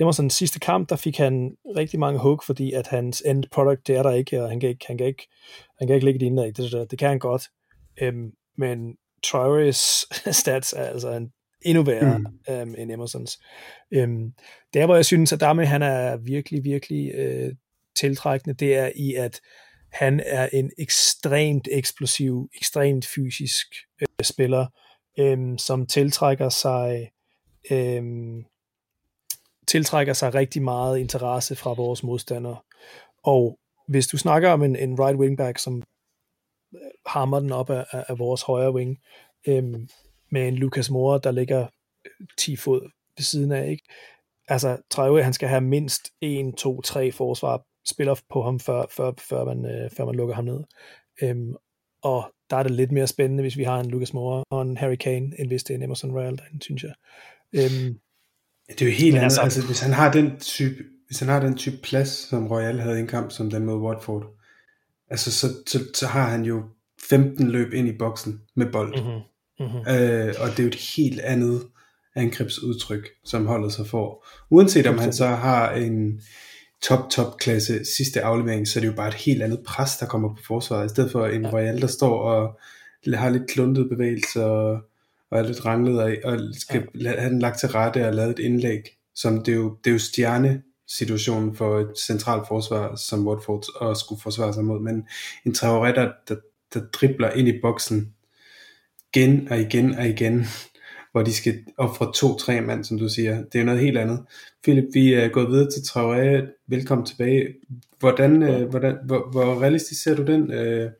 Emersons sidste kamp, der fik han rigtig mange hook, fordi at hans end product, det er der ikke, og han kan ikke, han kan ikke, han kan ikke ligge det indad, det, det, det kan han godt. Øhm, men Traorés stats er altså en endnu værre mm. øhm, end Emersons. Øhm, der, hvor jeg synes, at Dame, han er virkelig, virkelig øh, tiltrækkende, det er i, at han er en ekstremt eksplosiv, ekstremt fysisk øh, spiller, øh, som tiltrækker sig øh, tiltrækker sig rigtig meget interesse fra vores modstandere. Og hvis du snakker om en, en right wingback, som hammer den op af, af vores højre wing, øh, med en Lucas Moore, der ligger 10 fod ved siden af, ikke? Altså, Traoré, han skal have mindst 1, 2, 3 forsvar spiller på ham, før, før, før, man, øh, før man lukker ham ned. Øhm, og der er det lidt mere spændende, hvis vi har en Lucas Moore og en Harry Kane, end hvis det er en Emerson Royal synes jeg. Øhm, det er jo helt andet, altså, altså hvis han har den type, hvis han har den type plads, som Royal havde i en kamp, som den mod Watford, altså så, så, så har han jo 15 løb ind i boksen med bold. Mm-hmm. Mm-hmm. Øh, og det er jo et helt andet angrebsudtryk, som holdet så får. Uanset om han så har en, top, top klasse sidste aflevering, så er det jo bare et helt andet pres, der kommer på forsvaret, i stedet for en ja. Royal, der står og har lidt kluntet bevægelser og, og er lidt ranglet og, og skal ja. have den lagt til rette og lavet et indlæg, som det er jo, det er jo stjerne situationen for et centralt forsvar som Watford og skulle forsvare sig mod, men en Traoré, der, der, der dribler ind i boksen igen og igen og igen, hvor de skal ofre to-tre mand, som du siger. Det er noget helt andet. Philip, vi er gået videre til Traoré. Velkommen tilbage. Hvordan, øh, hvordan, hvor, hvor realistisk ser du den? Øh,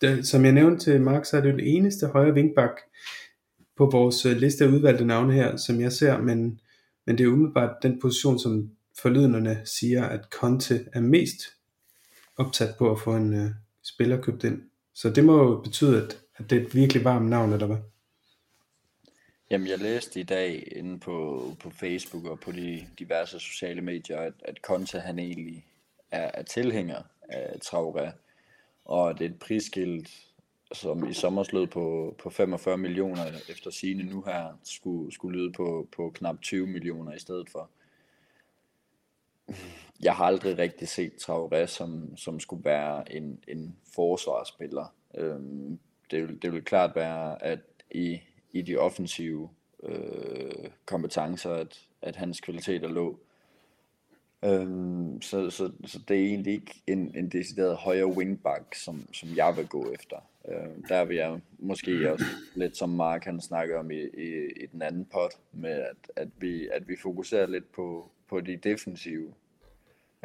det, som jeg nævnte til Mark, så er det jo den eneste højre vinkbak på vores øh, liste af udvalgte navne her, som jeg ser, men, men det er umiddelbart den position, som forlydenderne siger, at Conte er mest opsat på at få en øh, spiller købt ind. Så det må jo betyde, at, at det er et virkelig varmt navn, eller hvad? Jamen, jeg læste i dag inde på, på Facebook og på de diverse sociale medier, at, at Conte han egentlig er, er tilhænger af Traoré, og det er et prisskilt, som i sommer slød på, på 45 millioner efter sine nu her, skulle, skulle lyde på, på knap 20 millioner i stedet for. Jeg har aldrig rigtig set Traoré, som, som skulle være en, en forsvarsspiller. Øhm, det, vil, det vil klart være, at i, i de offensive øh, kompetencer, at, at hans kvaliteter lå. Øhm, så, så, så det er egentlig ikke en, en decideret højere wingback, som, som jeg vil gå efter. Øhm, der vil jeg måske også lidt som Mark han snakker om i, i, i den anden pot, med at, at, vi, at vi fokuserer lidt på, på de defensive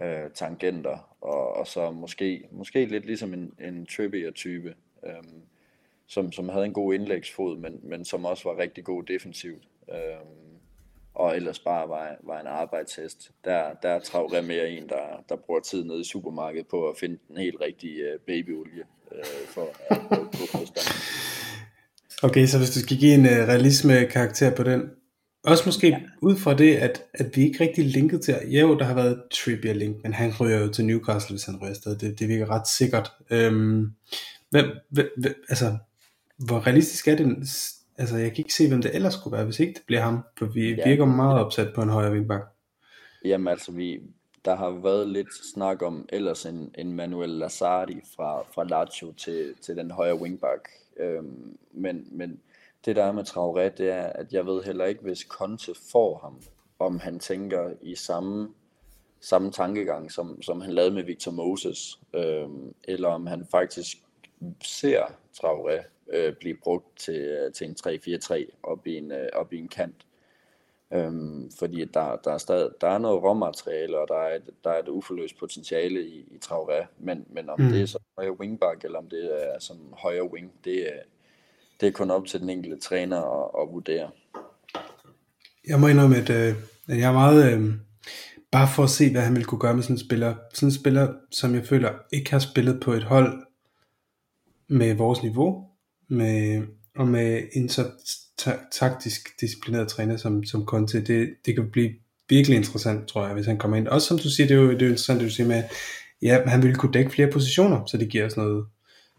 øh, tangenter, og, og så måske, måske lidt ligesom en, en Trippier-type, øh, som, som havde en god indlægsfod, men, men som også var rigtig god defensivt. Øh, og ellers bare var, var en arbejdshest. Der, der er Traoré mere en, der, der bruger tid nede i supermarkedet på at finde den helt rigtige øh, babyolie øh, for at øh, få Okay, så hvis du skal give en øh, uh, realisme karakter på den, også måske ja. ud fra det, at, at vi ikke rigtig linket til, jo, der har været Trippier link, men han ryger jo til Newcastle, hvis han ryger afsted. Det, det virker ret sikkert. Øhm, hvem, hvem, hvem, altså, hvor realistisk er det? Altså, jeg kan ikke se, hvem det ellers skulle være, hvis ikke det bliver ham, for vi ja. virker meget opsat på en højre vingbak. Jamen altså, vi, der har været lidt snak om ellers en, en Manuel Lazardi fra, fra Lazio til, til den højre wingback. Øhm, men, men det der er med Traoré, det er, at jeg ved heller ikke, hvis Conte får ham, om han tænker i samme, samme tankegang, som, som han lavede med Victor Moses, øhm, eller om han faktisk ser Traoré øh, blive brugt til, øh, til en 3-4-3 op i en, øh, op i en kant. Øhm, fordi der, der, er stadig, der er noget råmateriale, og der er et, der er et uforløst potentiale i, i Traoré, men, men om mm. det er så højre wingback, eller om det er som højre wing, det, det er kun op til den enkelte træner at, at vurdere. Jeg må indrømme, at, øh, at jeg er meget... Øh, bare for at se, hvad han vil kunne gøre med sådan en spiller. Sådan en spiller, som jeg føler ikke har spillet på et hold med vores niveau, med, og med en så taktisk disciplineret træner som, som Conte, det, det kan blive virkelig interessant, tror jeg, hvis han kommer ind. Også som du siger, det er jo, det er jo interessant, det du siger med, ja, han ville kunne dække flere positioner, så det giver os noget,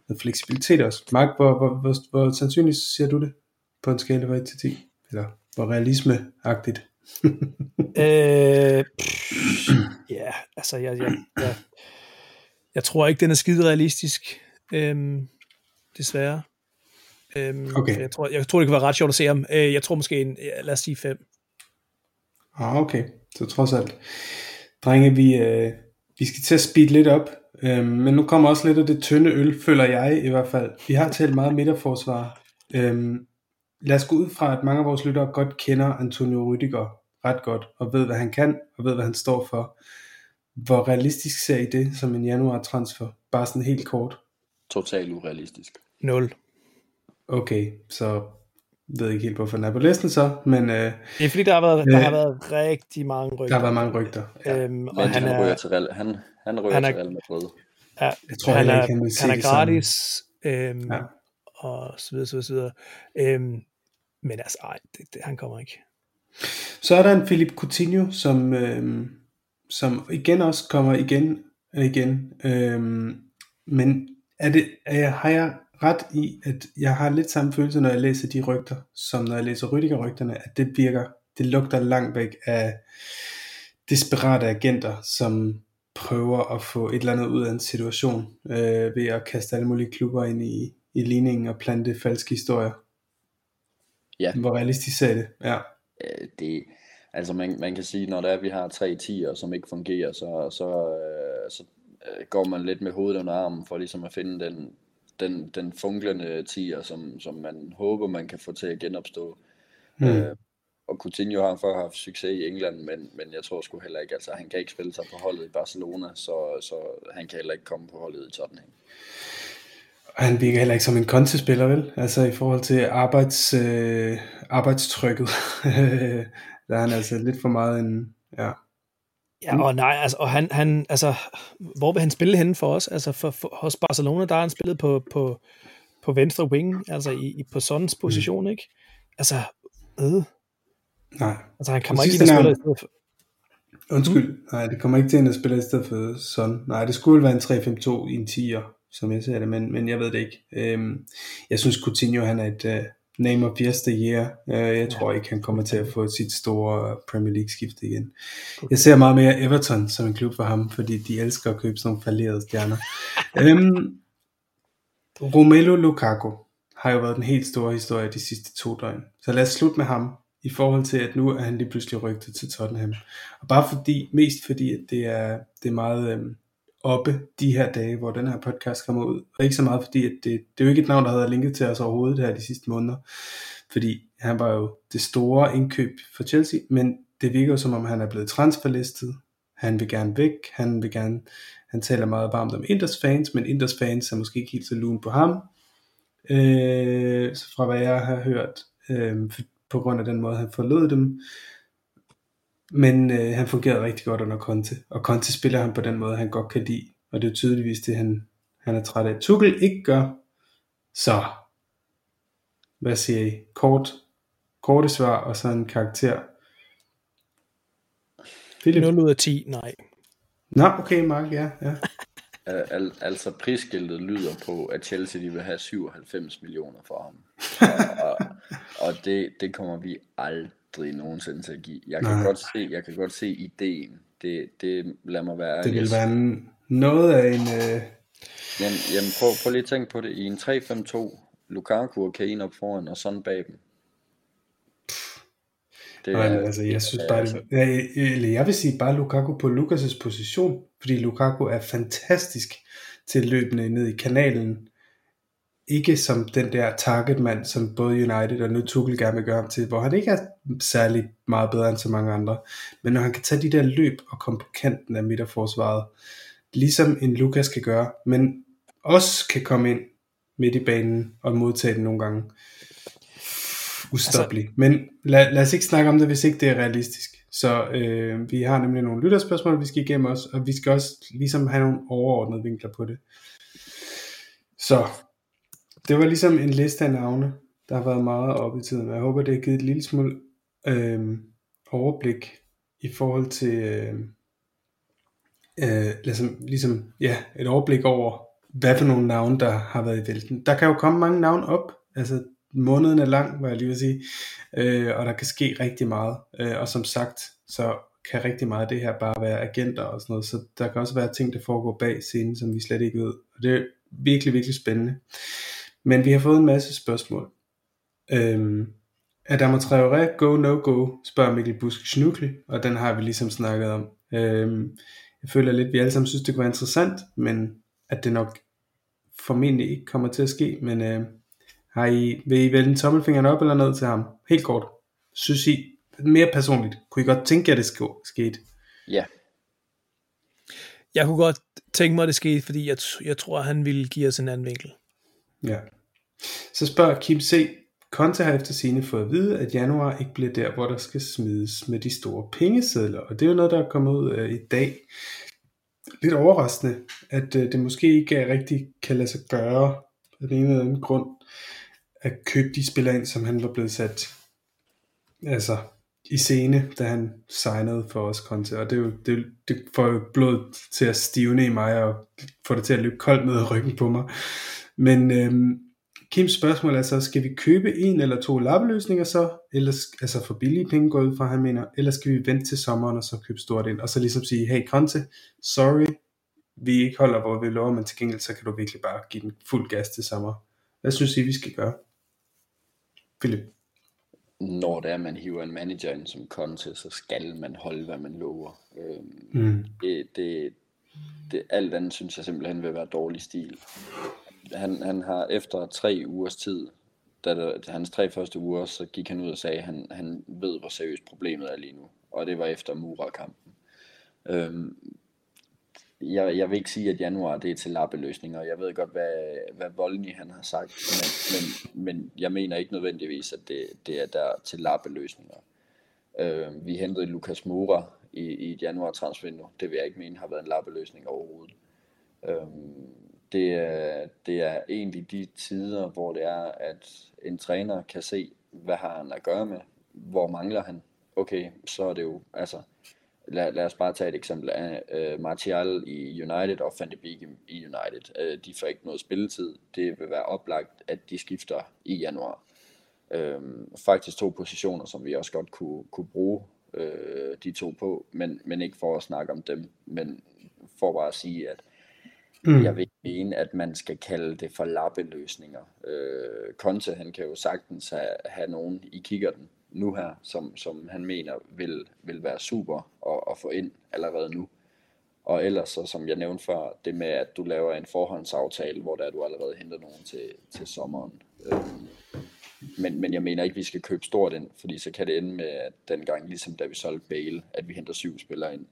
noget fleksibilitet også. Mark, hvor, hvor, hvor, hvor sandsynligt ser du det på en skala fra 1 til 10? Eller hvor realisme-agtigt? øh, ja, altså jeg, jeg, jeg, jeg tror ikke, den er skide realistisk, øhm, desværre. Øhm, okay. jeg, tror, jeg tror, det kan være ret sjovt at se ham. Øh, jeg tror måske en, lad os sige 5. Ah, okay. Så trods alt. Drenge, vi, øh, vi skal til at speed lidt op. Øhm, men nu kommer også lidt af det tynde øl, føler jeg i hvert fald. Vi har talt meget midterforsvar. Øhm, lad os gå ud fra, at mange af vores lyttere godt kender Antonio Rüdiger ret godt, og ved, hvad han kan, og ved, hvad han står for. Hvor realistisk ser I det som en januar transfer? Bare sådan helt kort. Totalt urealistisk. 0. Okay, så ved ikke helt, hvorfor den er på listen så, men... Øh, det er fordi, der har været, der øh, har været rigtig mange rygter. Der har været mange rygter, ja. øhm, og men han, han, ryger til Real, han, han ryger han er, til Real Madrid. Ja, jeg tror han, er, ikke, han, vil han er gratis, øhm, ja. og så videre, så videre, så videre. Øhm, men altså, ej, det, det, han kommer ikke. Så er der en Philip Coutinho, som, øhm, som igen også kommer igen og igen. Øhm, men er det, er jeg, har jeg ret i, at jeg har lidt samme følelse, når jeg læser de rygter, som når jeg læser Rydiger-rygterne, at det virker, det lugter langt væk af desperate agenter, som prøver at få et eller andet ud af en situation, øh, ved at kaste alle mulige klubber ind i, i ligningen og plante falske historier. Ja. Hvor realistisk er det? Ja. Øh, det, altså man, man kan sige, når det er, at vi har tre tiger, som ikke fungerer, så, så, øh, så øh, går man lidt med hovedet under armen for ligesom at finde den, den, den funklende tiger, som, som man håber, man kan få til at genopstå. Mm. Øh, og Coutinho har før haft succes i England, men, men jeg tror sgu heller ikke, altså han kan ikke spille sig på holdet i Barcelona, så, så han kan heller ikke komme på holdet i Tottenham. Han virker heller ikke som en kontespiller, vel? Altså i forhold til arbejds, øh, arbejdstrykket. der er han altså lidt for meget en, ja. Ja, og nej, altså, og han, han, altså, hvor vil han spille henne for os? Altså, for, for, hos Barcelona, der har han spillet på, på, på venstre wing, altså i, i på Sons position, mm. ikke? Altså, øh. Nej. Altså, han kommer ikke ind og spille i stedet for... Undskyld, mm. nej, det kommer ikke til at spille i stedet for Son. Nej, det skulle være en 3-5-2 i en 10'er, som jeg ser det, men, men jeg ved det ikke. Øhm, jeg synes, Coutinho, han er et uh, name of year. Uh, jeg tror ikke, han kommer til at få sit store Premier League skift igen. Jeg ser meget mere Everton som en klub for ham, fordi de elsker at købe sådan nogle falderede stjerner. øhm, Romelu Lukaku har jo været den helt store historie de sidste to døgn. Så lad os slutte med ham i forhold til, at nu er han lige pludselig rygtet til Tottenham. Og bare fordi, mest fordi, at det er, det er meget øhm, oppe de her dage, hvor den her podcast kommer ud. Og ikke så meget fordi, at det, det er jo ikke et navn, der har linket til os overhovedet her de sidste måneder. Fordi han var jo det store indkøb for Chelsea, men det virker jo som om, han er blevet transferlistet. Han vil gerne væk, han vil gerne, han taler meget varmt om Inders fans, men Inders fans er måske ikke helt så lun på ham. Øh, så fra hvad jeg har hørt, øh, på grund af den måde, han forlod dem. Men øh, han fungerede rigtig godt under Conte, og Conte spiller han på den måde, han godt kan lide, og det er tydeligvis det, han, han er træt af. Tuchel ikke gør, så hvad siger I? Kort, korte svar, og så en karakter. Philip? 0 ud af 10, nej. Nå, okay, Mark, ja. ja. Al, altså prisskiltet lyder på, at Chelsea de vil have 97 millioner for ham. Og, og, og det, det kommer vi aldrig nogensinde til at give. Jeg kan, godt se, jeg kan godt se ideen. Det, det lad mig være Det vil være en, noget af en... Øh... Jamen, jamen prøv, prøv lige at tænke på det. I en 3-5-2, Lukaku og Kane op foran, og sådan bag dem. Det er, Nej, altså, jeg synes bare, altså... eller jeg vil sige bare Lukaku på Lukas' position, fordi Lukaku er fantastisk til løbende ned i kanalen. Ikke som den der targetmand, som både United og nu Tuchel gerne vil gøre ham til, hvor han ikke er særlig meget bedre end så mange andre. Men når han kan tage de der løb og komme på kanten af midterforsvaret, ligesom en Lukas kan gøre, men også kan komme ind midt i banen og modtage den nogle gange ustoppelig. Altså, Men lad, lad os ikke snakke om det, hvis ikke det er realistisk. Så øh, vi har nemlig nogle lytterspørgsmål, vi skal igennem os, og vi skal også ligesom have nogle overordnede vinkler på det. Så det var ligesom en liste af navne, der har været meget op i tiden. Jeg håber, det har givet et lille smule øh, overblik i forhold til øh, øh, ligesom, ligesom ja, et overblik over, hvad for nogle navne, der har været i vælten. Der kan jo komme mange navne op. Altså, måneden er lang, hvad jeg lige vil sige, øh, og der kan ske rigtig meget. Øh, og som sagt, så kan rigtig meget af det her bare være agenter og sådan noget, så der kan også være ting, der foregår bag scenen, som vi slet ikke ved. Og det er virkelig, virkelig spændende. Men vi har fået en masse spørgsmål. Øhm, Adama Traoré, go, no go, spørger Mikkel Busk Schnukli, og den har vi ligesom snakket om. Øhm, jeg føler lidt, at vi alle sammen synes, det kunne være interessant, men at det nok formentlig ikke kommer til at ske, men øh, har I, vil I vende tommelfingeren op eller ned til ham? Helt kort. Synes I, mere personligt, kunne I godt tænke jer, at det skete? Ja. Jeg kunne godt tænke mig, at det skete, fordi jeg, jeg tror, at han ville give os en anden vinkel. Ja. Så spørger Kim C. Konta har efter sine fået at vide, at januar ikke bliver der, hvor der skal smides med de store pengesedler. Og det er jo noget, der er kommet ud øh, i dag. Lidt overraskende, at øh, det måske ikke rigtig kan lade sig gøre af den ene eller anden grund at købe de spillere ind, som han var blevet sat altså, i scene, da han signede for os Conte. Og det, er jo, det, det får jo blodet til at stivne i mig, og får det til at løbe koldt ned ad ryggen på mig. Men øhm, Kims spørgsmål er så, skal vi købe en eller to lappeløsninger så, eller, altså for billige penge går ud fra, han mener, eller skal vi vente til sommeren og så købe stort ind, og så ligesom sige, hey Conte, sorry, vi ikke holder, hvor vi lover, men til gengæld så kan du virkelig bare give den fuld gas til sommer. Hvad synes I, vi skal gøre? Philip? Når det er, man hiver en manager ind som Conte, så skal man holde, hvad man lover. Øhm, mm. det, det, det, alt andet synes jeg simpelthen vil være dårlig stil. Han, han har efter tre ugers tid, da det, hans tre første uger, så gik han ud og sagde, at han, han ved, hvor seriøst problemet er lige nu. Og det var efter Mura-kampen. Øhm, jeg, jeg vil ikke sige, at januar det er til lappeløsninger. Jeg ved godt, hvad, hvad Volny han har sagt, men, men, men jeg mener ikke nødvendigvis, at det, det er der til lappeløsninger. Øh, vi hentede Lukas Mora i, i et januar transfervindue. Det vil jeg ikke mene har været en lappeløsning overhovedet. Øh, det, er, det er egentlig de tider, hvor det er, at en træner kan se, hvad har han at gøre med, hvor mangler han. Okay, så er det jo, altså, lad, lad os bare tage et eksempel af uh, Martial i United og Van de Beek i United. Uh, de får ikke noget spilletid. Det vil være oplagt, at de skifter i januar. Uh, faktisk to positioner, som vi også godt kunne, kunne bruge uh, de to på, men, men ikke for at snakke om dem, men for bare at sige, at Mm. Jeg vil ikke mene, at man skal kalde det for lappeløsninger. Øh, Conte, han kan jo sagtens have, have nogen i kikkerten nu her, som, som han mener vil, vil være super at, at få ind allerede nu. Og ellers, så, som jeg nævnte før, det med, at du laver en forhåndsaftale, hvor der du allerede henter nogen til, til sommeren. Øhm, men, men jeg mener ikke, at vi skal købe stort ind, fordi så kan det ende med, at dengang, ligesom da vi solgte Bale, at vi henter syv spillere ind.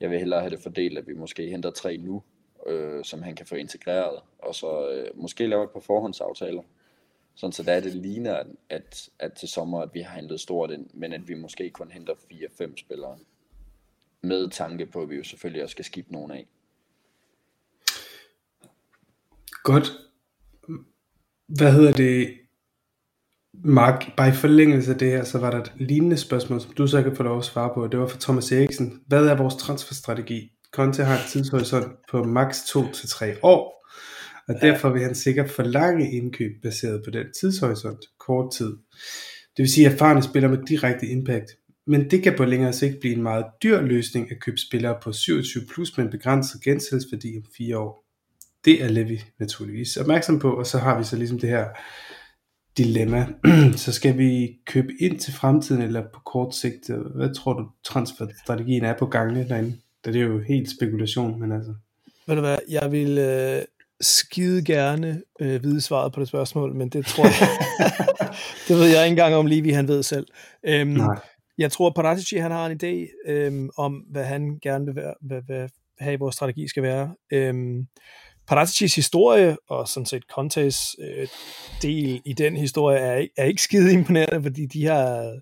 Jeg vil hellere have det fordelt, at vi måske henter tre nu, øh, som han kan få integreret, og så øh, måske lave et par forhåndsaftaler, sådan så der det ligner, at, at, til sommer, at vi har hentet stort ind, men at vi måske kun henter 4-5 spillere, med tanke på, at vi jo selvfølgelig også skal skifte nogen af. Godt. Hvad hedder det? Mark, bare i forlængelse af det her, så var der et lignende spørgsmål, som du så kan få lov at svare på, det var fra Thomas Eriksen. Hvad er vores transferstrategi? Conte har en tidshorisont på maks 2-3 år, og derfor vil han sikkert forlange indkøb baseret på den tidshorisont, kort tid. Det vil sige erfarne spillere med direkte impact. Men det kan på længere sigt blive en meget dyr løsning at købe spillere på 27 plus med en begrænset gensættelsesværdi om 4 år. Det er Levi naturligvis opmærksom på, og så har vi så ligesom det her dilemma. så skal vi købe ind til fremtiden eller på kort sigt? Hvad tror du transferstrategien er på gangen derinde? Det er jo helt spekulation, men altså. Ved du hvad, jeg vil øh, skide gerne øh, vide svaret på det spørgsmål, men det tror jeg, det ved jeg ikke engang om Levi, han ved selv. Øhm, Nej. Jeg tror, at Paratici, han har en idé øhm, om, hvad han gerne vil, være, hvad, hvad, have vores strategi skal være. Øhm, Paraticis historie, og sådan set Contes øh, del i den historie, er, er ikke skide imponerende, fordi de har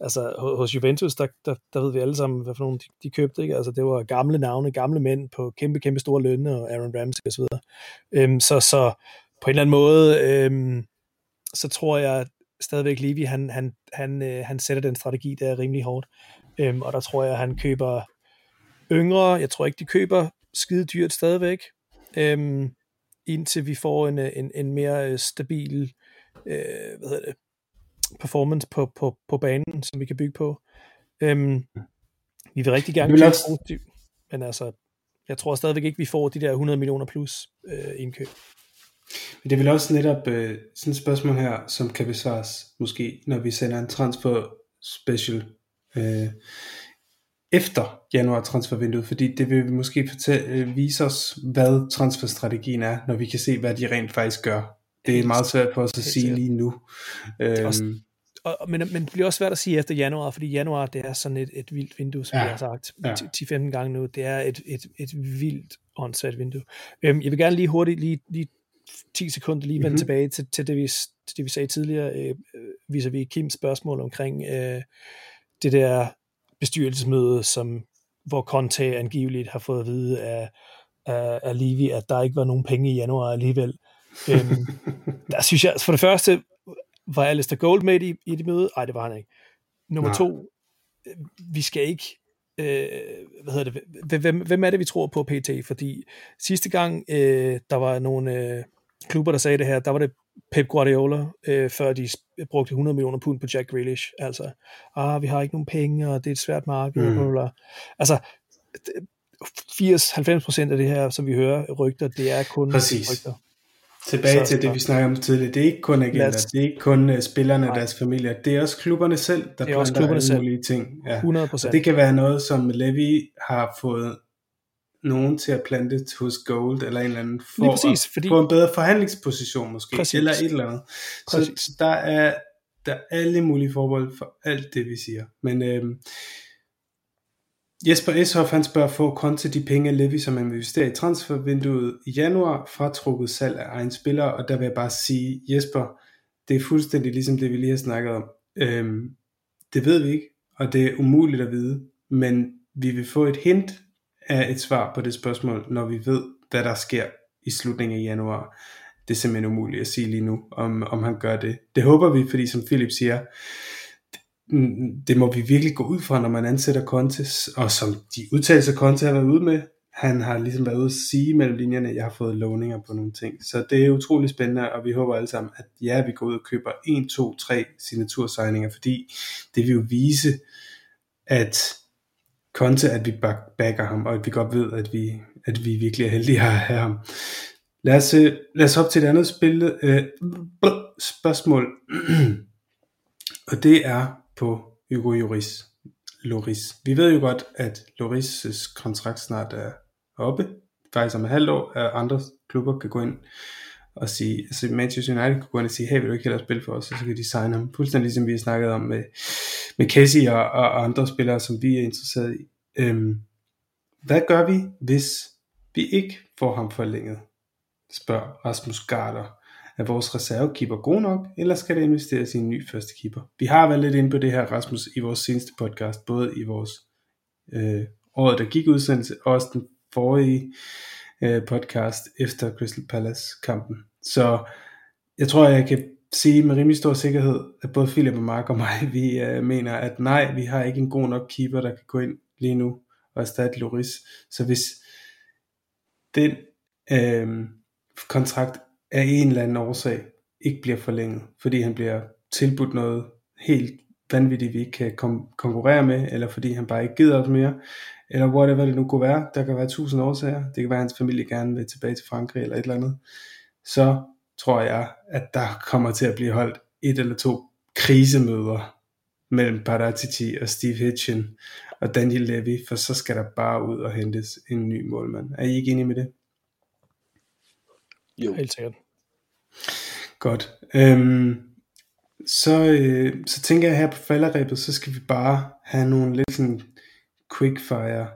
altså hos Juventus, der, der, der ved vi alle sammen, hvad for nogle de, de købte, ikke? Altså det var gamle navne, gamle mænd på kæmpe, kæmpe store lønne, og Aaron Ramsey og så videre. Øhm, så, så på en eller anden måde, øhm, så tror jeg stadigvæk Levi, han, han, han, øh, han sætter den strategi, der rimelig hårdt. Øhm, og der tror jeg, han køber yngre, jeg tror ikke, de køber skide dyrt stadigvæk, øhm, indtil vi får en, øh, en, en mere øh, stabil øh, hvad hedder det, performance på, på, på banen, som vi kan bygge på. Øhm, vi vil rigtig gerne også... positiv, men altså, jeg tror stadigvæk ikke, vi får de der 100 millioner plus øh, indkøb. Men det er vel også netop øh, sådan et spørgsmål her, som kan besvares måske, når vi sender en transfer special øh, efter januar transfervinduet, fordi det vil måske fortælle, øh, vise os, hvad transferstrategien er, når vi kan se, hvad de rent faktisk gør det er meget svært for os at sige lige nu. Øhm. Og, men, men det bliver også svært at sige efter januar, fordi januar det er sådan et, et vildt vindue, som ja. jeg har sagt ja. 10-15 gange nu. Det er et, et, et vildt åndssvagt vindue. Øhm, jeg vil gerne lige hurtigt, lige, lige 10 sekunder lige vende mm-hmm. tilbage til, til, det, vi, til det, vi sagde tidligere, øh, viser vi Kims spørgsmål omkring øh, det der bestyrelsesmøde, som, hvor Conte angiveligt har fået at vide af, af, af Livi, at der ikke var nogen penge i januar alligevel øhm, der synes jeg, for det første, var Alistair Gold med i, i det møde? Nej, det var han ikke. Nummer Nej. to, øh, vi skal ikke øh, hvad hedder det, hvem, hvem er det, vi tror på PT? Fordi sidste gang, øh, der var nogle øh, klubber, der sagde det her, der var det Pep Guardiola, øh, før de brugte 100 millioner pund på Jack Grealish. Altså, ah, vi har ikke nogen penge, og det er et svært marked. Mm. Bla, bla. Altså, 80-90% af det her, som vi hører rygter, det er kun Præcis. rygter. Tilbage så, til det, vi snakker om tidligere. Det er ikke kun agenter, det er ikke kun uh, spillerne og deres familier. Det er også klubberne selv, der det er også klubberne selv. mulige ting. Ja. 100%. Og det kan være noget, som Levi har fået nogen til at plante hos Gold eller en eller anden for præcis, at fordi... få en bedre forhandlingsposition måske, præcis. eller et eller andet. Så, så der er der er alle mulige forhold for alt det, vi siger. Men øhm, Jesper Eshoff han spørger, får Conte de penge Levi, som han investerer i transfervinduet i januar, fratrukket salg af egen spiller, og der vil jeg bare sige, Jesper, det er fuldstændig ligesom det, vi lige har snakket om. Øhm, det ved vi ikke, og det er umuligt at vide, men vi vil få et hint af et svar på det spørgsmål, når vi ved, hvad der sker i slutningen af januar. Det er simpelthen umuligt at sige lige nu, om, om han gør det. Det håber vi, fordi som Philip siger, Mm, det må vi virkelig gå ud fra, når man ansætter Contes, og som de udtalelser Conte har været ude med, han har ligesom været ude at sige mellem linjerne, at jeg har fået lovninger på nogle ting. Så det er utrolig spændende, og vi håber alle sammen, at ja, vi går ud og køber 1, 2, 3 signatursigninger, fordi det vil jo vise, at Conte, at vi backer ham, og at vi godt ved, at vi, at vi virkelig er heldige at have ham. Lad os, øh, lad os hoppe til et andet spil, øh, spørgsmål, og det er på Hugo Juris. Loris. Vi ved jo godt, at Loris' kontrakt snart er oppe, faktisk om et halvt år, at andre klubber kan gå ind og sige, altså Manchester United kan gå ind og sige, hey, vil du ikke hellere spille for os, og så kan de signe ham, fuldstændig ligesom vi har snakket om med, med Casey og, og andre spillere, som vi er interesseret i. Øhm, hvad gør vi, hvis vi ikke får ham forlænget? Spørger Rasmus Garder. Er vores reservekeeper god nok, eller skal det investeres i en ny første keeper? Vi har været lidt inde på det her, Rasmus, i vores seneste podcast, både i vores øh, året, der gik udsendelse, og også den forrige øh, podcast efter Crystal Palace-kampen. Så jeg tror, jeg kan sige med rimelig stor sikkerhed, at både Philip og Mark og mig, vi øh, mener, at nej, vi har ikke en god nok keeper, der kan gå ind lige nu og erstatte Loris. Så hvis den øh, kontrakt af en eller anden årsag ikke bliver forlænget, fordi han bliver tilbudt noget helt vanvittigt, vi ikke kan kom- konkurrere med, eller fordi han bare ikke gider os mere, eller whatever det nu kunne være. Der kan være tusind årsager. Det kan være, at hans familie gerne vil tilbage til Frankrig eller et eller andet. Så tror jeg, at der kommer til at blive holdt et eller to krisemøder mellem Paratici og Steve Hitchen og Daniel Levy, for så skal der bare ud og hentes en ny målmand. Er I ikke enige med det? Jo. Helt sikkert. Godt. Øhm, så, øh, så tænker jeg her på falderæbet, så skal vi bare have nogle lidt sådan quickfire.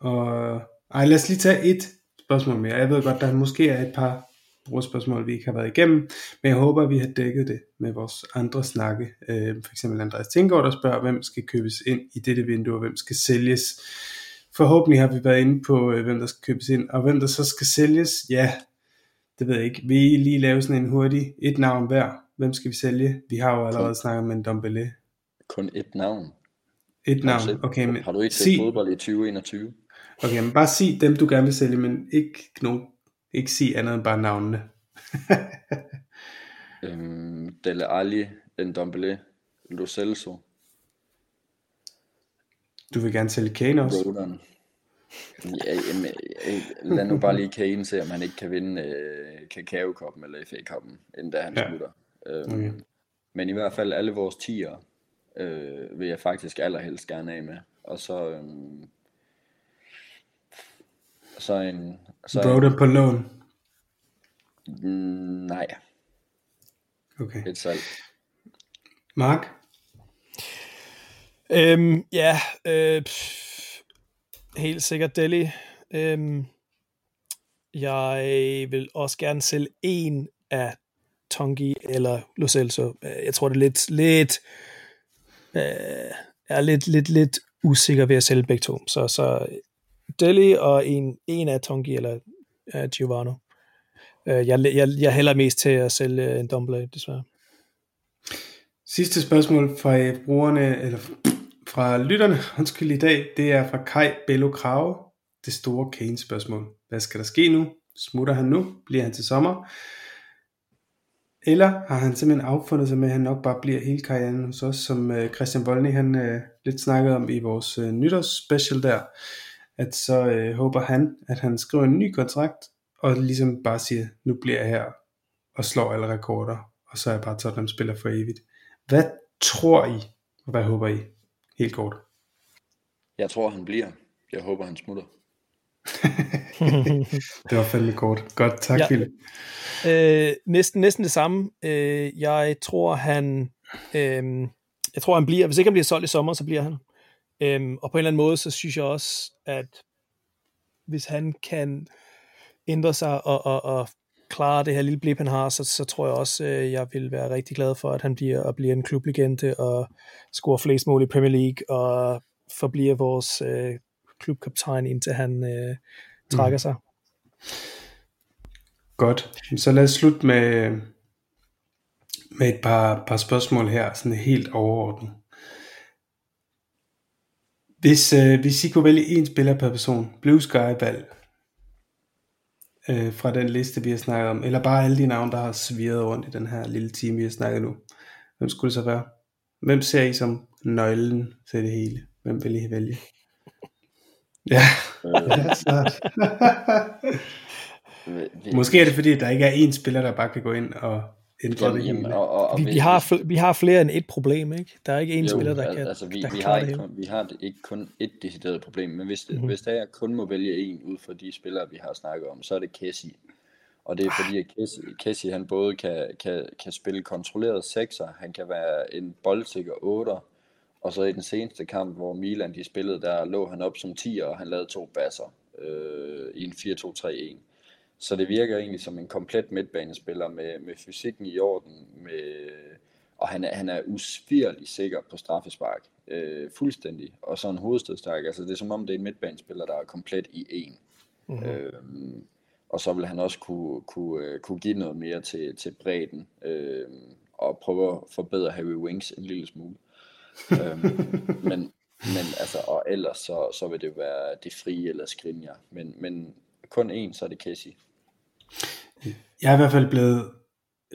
Og, ej, lad os lige tage et spørgsmål mere. Jeg ved godt, der måske er et par brugerspørgsmål, vi ikke har været igennem, men jeg håber, at vi har dækket det med vores andre snakke. Øh, for eksempel Andreas Tinggaard, der spørger, hvem skal købes ind i dette vindue, og hvem skal sælges. Forhåbentlig har vi været inde på, øh, hvem der skal købes ind, og hvem der så skal sælges. Ja, det ved jeg ikke. Vi lige lave sådan en hurtig, et navn hver. Hvem skal vi sælge? Vi har jo allerede kun, snakket med en Dombele. Kun et navn? Et navn, set, okay. Men har du ikke set sig, fodbold i 2021? Okay, men bare sig dem, du gerne vil sælge, men ikke, nogen, ikke sig andet end bare navnene. øhm, Dele Alli, Ndombele, Lo Celso. Du vil gerne sælge Kane også? Rodan. Ja, jamen, øh, lad nu bare lige Kane se, om han ikke kan vinde øh, Kakao-koppen eller FA-koppen, inden da han ja. slutter. Øhm, okay. Men i hvert fald alle vores tiger øh, vil jeg faktisk allerhelst gerne af med. Og så, øhm, så en... Så Broder en, på lån? Mm, nej. Okay. Et salg. Mark? Øhm, ja, øh, pff helt sikkert Delhi. Øhm, jeg vil også gerne sælge en af Tongi eller Lo Celso. Øh, jeg tror, det er lidt, lidt, øh, er lidt, lidt, lidt usikker ved at sælge begge to. Så, så Delhi og en, en af Tongi eller uh, Giovanni. Øh, jeg, jeg, jeg hælder mest til at sælge øh, en Dumble, desværre. Sidste spørgsmål fra brugerne, eller fra lytterne, undskyld i dag, det er fra Kai Bello Krave, det store Kane spørgsmål. Hvad skal der ske nu? Smutter han nu? Bliver han til sommer? Eller har han simpelthen affundet sig med, at han nok bare bliver hele karrieren hos os, som øh, Christian Voldny han øh, lidt snakkede om i vores øh, nytårsspecial der, at så øh, håber han, at han skriver en ny kontrakt, og ligesom bare siger, nu bliver jeg her og slår alle rekorder, og så er jeg bare Tottenham spiller for evigt. Hvad tror I, og hvad håber I? Helt kort. Jeg tror, han bliver. Jeg håber, han smutter. det var fandme kort. Godt, tak ja. Philip. Øh, næsten, næsten det samme. Øh, jeg tror, han øh, jeg tror, han bliver, hvis ikke han bliver solgt i sommer, så bliver han. Øh, og på en eller anden måde, så synes jeg også, at hvis han kan ændre sig og, og, og klarer det her lille blip, han har, så, så tror jeg også, øh, jeg vil være rigtig glad for, at han bliver, og bliver en klublegende og scorer flest mål i Premier League og forbliver vores øh, klubkaptajn, indtil han øh, trækker mm. sig. Godt. Så lad os slutte med, med et par, par spørgsmål her, sådan helt overordnet. Hvis, øh, hvis I kunne vælge en spiller per person, Blue Sky valg, øh, fra den liste, vi har snakket om, eller bare alle de navne, der har svirret rundt i den her lille time, vi har snakket nu. Hvem skulle det så være? Hvem ser I som nøglen til det hele? Hvem vil I vælge? Ja, så. Måske er det fordi, at der ikke er én spiller, der bare kan gå ind og ændre jamen, det hele. Og, og, og vi, vi, har, vi har flere end et problem, ikke? Der er ikke én jo, spiller, der kan altså, vi, der vi, har ikke kun, vi har ikke kun et decideret problem, men hvis, det, mm-hmm. hvis der er kun må vælge en ud fra de spillere, vi har snakket om, så er det Kessie. Og det er fordi, at Kessie, Kessie han både kan, kan, kan spille kontrolleret sekser, han kan være en boldsikker 8, og så i den seneste kamp, hvor Milan de spillede, der lå han op som 10, og han lavede to basser øh, i en 4-2-3-1. Så det virker egentlig som en komplet midtbanespiller med, med fysikken i orden, med, og han er, han er usvirlig sikker på straffespark. Øh, fuldstændig. Og så en hovedstødstærk. Altså det er som om det er en midtbanespiller, der er komplet i en. Mm-hmm. Øh, og så vil han også kunne, kunne, øh, kunne give noget mere til, til bredden, øh, og prøve at forbedre Harry Wings en lille smule. øh, men, men altså, og ellers så, så vil det være det frie eller Skriniar. Men, men kun én, så er det Casey. Jeg er i hvert fald blevet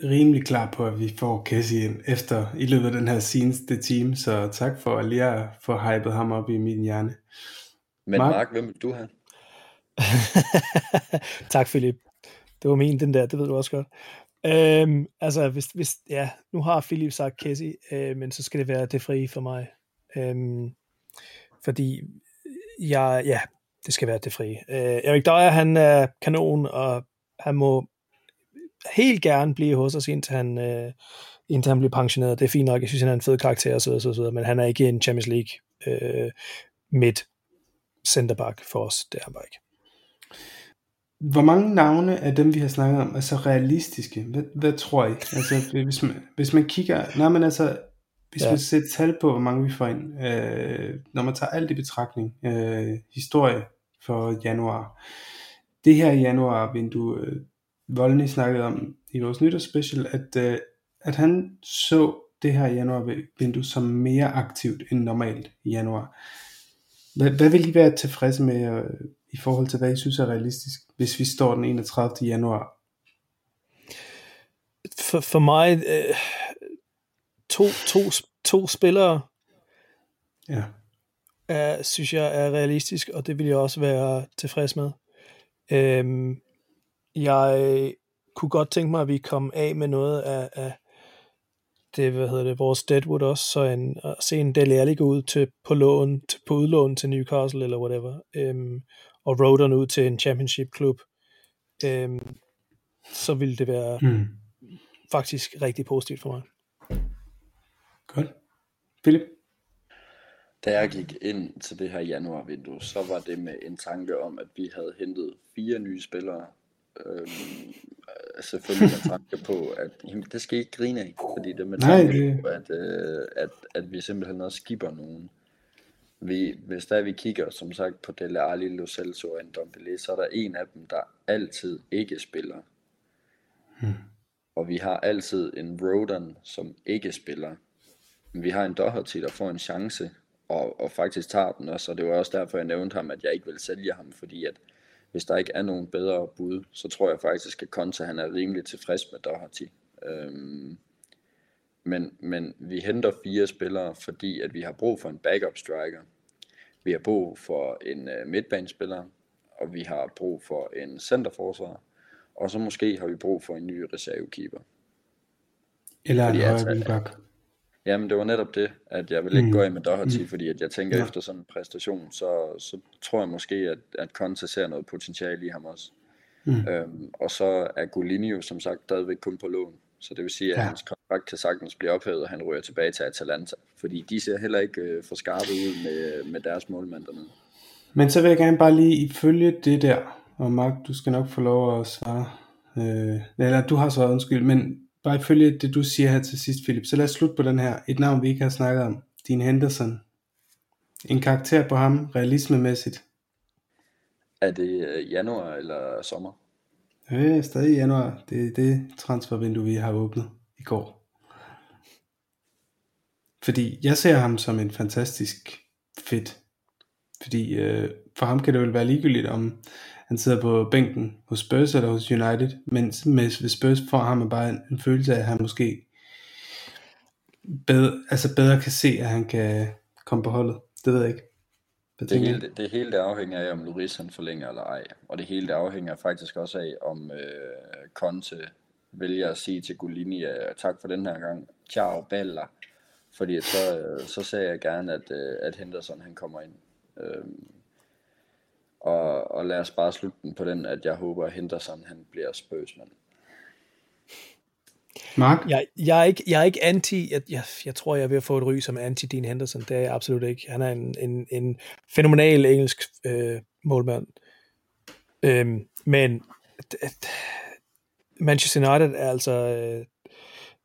rimelig klar på, at vi får Casey ind efter i løbet af den her seneste time, så tak for at lige at få hypet ham op i min hjerne. Men Mark, Mark hvem vil du have? tak Philip. Det var min den der, det ved du også godt. Øhm, altså, hvis, hvis, ja, nu har Philip sagt Casey, øh, men så skal det være det frie for mig. Øhm, fordi jeg, ja, det skal være det frie. Øh, Erik Døjer, han er kanon, og han må helt gerne blive hos os, indtil han, øh, indtil han bliver pensioneret. Det er fint nok, jeg synes, han er en fed karakter, og så, så, så, men han er ikke en Champions League øh, midt centerback for os. Det er han bare ikke. Hvor mange navne af dem, vi har snakket om, er så realistiske? Hvad, hvad tror I? Altså, hvis man, hvis man kigger... Nej, men altså, hvis ja. man sætter tal på, hvor mange vi får ind, øh, når man tager alt i betragtning, øh, historie for januar, det her januar-vindue, øh, Volny snakkede om i vores nytårsspecial, at, øh, at han så det her januar-vindue som mere aktivt end normalt i januar. Hvad, hvad vil I være tilfredse med øh, i forhold til, hvad I synes er realistisk, hvis vi står den 31. januar? For, for mig, øh, to, to, to spillere, ja. er, synes jeg er realistisk, og det vil jeg også være tilfreds med. Øhm, jeg kunne godt tænke mig, at vi kom af med noget af, af det, hvad hedder det, vores Deadwood også, så en, at se en Dele Alli gå ud til, på, lån, til, på udlån til Newcastle eller whatever, øhm, og Rodon ud til en championship klub, øhm, så ville det være mm. faktisk rigtig positivt for mig. Godt. Philip? Da jeg gik ind til det her januarvindue, så var det med en tanke om, at vi havde hentet fire nye spillere. Øhm, selvfølgelig med tanke på, at jamen, det skal I ikke grine af, fordi det med tanke Nej, det... på, at, øh, at, at vi simpelthen også skipper nogen. Vi, hvis der vi kigger, som sagt, på Dele Alli, Lo Celso og Ndombele, så er der en af dem, der altid ikke spiller. Hmm. Og vi har altid en Rodan, som ikke spiller. Men vi har en Doherty, der får en chance, og, og faktisk tager den også, og det var også derfor, jeg nævnte ham, at jeg ikke vil sælge ham, fordi at hvis der ikke er nogen bedre bud, så tror jeg faktisk, at Konta han er rimelig tilfreds med Doherty. Øhm, men, men vi henter fire spillere, fordi at vi har brug for en backup striker. Vi har brug for en uh, midtbanespiller, og vi har brug for en centerforsvar, og så måske har vi brug for en ny reservekeeper. Eller en højre Jamen, det var netop det, at jeg vil ikke mm. gå af med Doherty, mm. fordi at jeg tænker, ja. efter sådan en præstation, så, så tror jeg måske, at, at Conte ser noget potentiale i ham også. Mm. Øhm, og så er Golinio som sagt stadigvæk kun på lån, så det vil sige, at ja. hans kontrakt kan sagtens blive ophævet, og han ryger tilbage til Atalanta, fordi de ser heller ikke øh, for skarpe ud med, med deres målmand dernede. Men så vil jeg gerne bare lige følge det der, og Mark, du skal nok få lov at svare Øh, eller du har svaret, undskyld, men bare ifølge det, du siger her til sidst, Philip, så lad os slutte på den her. Et navn, vi ikke har snakket om. Dean Henderson. En karakter på ham, realismemæssigt. Er det øh, januar eller sommer? Øh, stadig i januar. Det er det transfervindue, vi har åbnet i går. Fordi jeg ser ham som en fantastisk fedt. Fordi øh, for ham kan det vel være ligegyldigt, om han sidder på bænken hos Spurs eller hos United. Men med, Spurs får han bare en, en følelse af, at han måske bedre, altså bedre kan se, at han kan komme på holdet. Det ved jeg ikke. Hvad Det hele, du? det hele det afhænger af, om Lloris han forlænger eller ej. Og det hele det afhænger faktisk også af, om øh, Conte vælger at sige til Golini, øh, tak for den her gang, ciao bella. Fordi så, øh, så sagde jeg gerne, at, øh, at Henderson han kommer ind. Øhm, og, og lad os bare slutte den på den, at jeg håber, at Henderson han bliver spøsmand. Mark? Jeg, jeg, er ikke, jeg er ikke anti, jeg, jeg, jeg tror, jeg er ved at få et ry som anti Dean Henderson. Det er jeg absolut ikke. Han er en, en, en fænomenal engelsk øh, målmand. Øhm, men Manchester United er altså øh,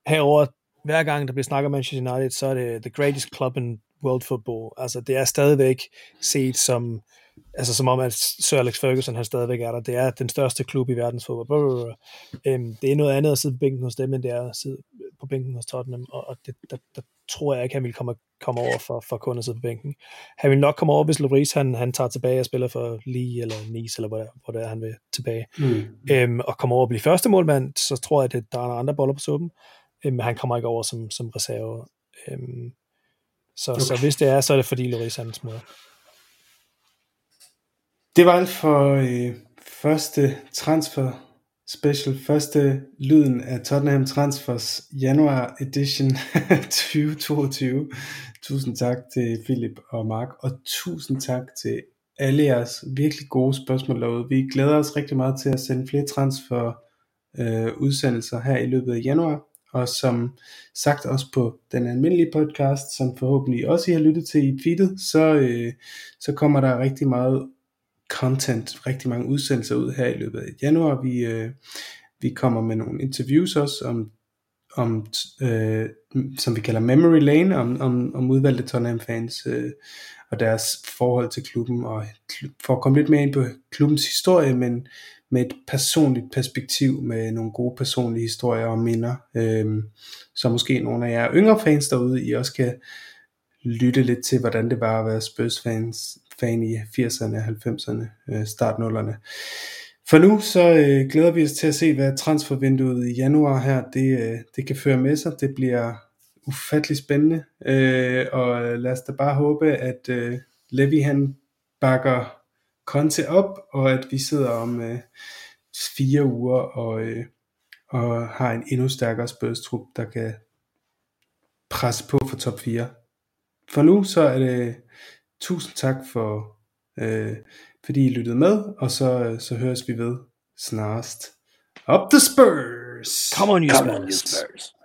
herover hver gang der bliver snakket om Manchester United, så er det the greatest club in world football. Altså det er stadigvæk set som altså som om, at Sir Alex Ferguson han stadigvæk er der. Det er den største klub i verdensfodbold. Blablabla. Øhm, det er noget andet at sidde på bænken hos dem, end det er at sidde på bænken hos Tottenham, og, og det, der, der, tror jeg ikke, han vil komme, komme over for, for kun at sidde på bænken. Han vil nok komme over, hvis Lloris han, han tager tilbage og spiller for Lee eller Nice, eller hvor, det er- hvor det er, han vil tilbage. Mm. Øhm, og kommer over og blive første målmand, så tror jeg, at der er andre boller på suppen. Øhm, han kommer ikke over som, som reserve. Øhm, så, okay. så hvis det er, så er det fordi Lloris han smutter. Det var alt for øh, første transfer special, første lyden af Tottenham Transfers januar edition 2022. Tusind tak til Philip og Mark, og tusind tak til alle jeres virkelig gode spørgsmål derude. Vi glæder os rigtig meget til at sende flere transfer øh, udsendelser her i løbet af januar, og som sagt også på den almindelige podcast, som forhåbentlig også I har lyttet til i feedet, så, øh, så kommer der rigtig meget content, rigtig mange udsendelser ud her i løbet af januar. Vi, øh, vi kommer med nogle interviews også om, om øh, som vi kalder Memory Lane, om, om, om udvalgte Tottenham fans øh, og deres forhold til klubben, og for at komme lidt mere ind på klubbens historie, men med et personligt perspektiv, med nogle gode personlige historier og minder, øh, så måske nogle af jer yngre fans derude, I også kan lytte lidt til, hvordan det var at være Spurs-fans fan i 80'erne, 90'erne, øh, start 0'erne. For nu så øh, glæder vi os til at se, hvad transfervinduet i januar her, det, øh, det kan føre med sig. Det bliver ufattelig spændende, øh, og lad os da bare håbe, at øh, Levi han bakker Conte op, og at vi sidder om øh, fire uger og, øh, og har en endnu stærkere Spurs-trup, der kan presse på for top 4. For nu så er det tusind tak for øh, fordi I lyttede med, og så, så høres vi ved snarest. Up the Spurs! Come on, you Come on, you Spurs. Spurs.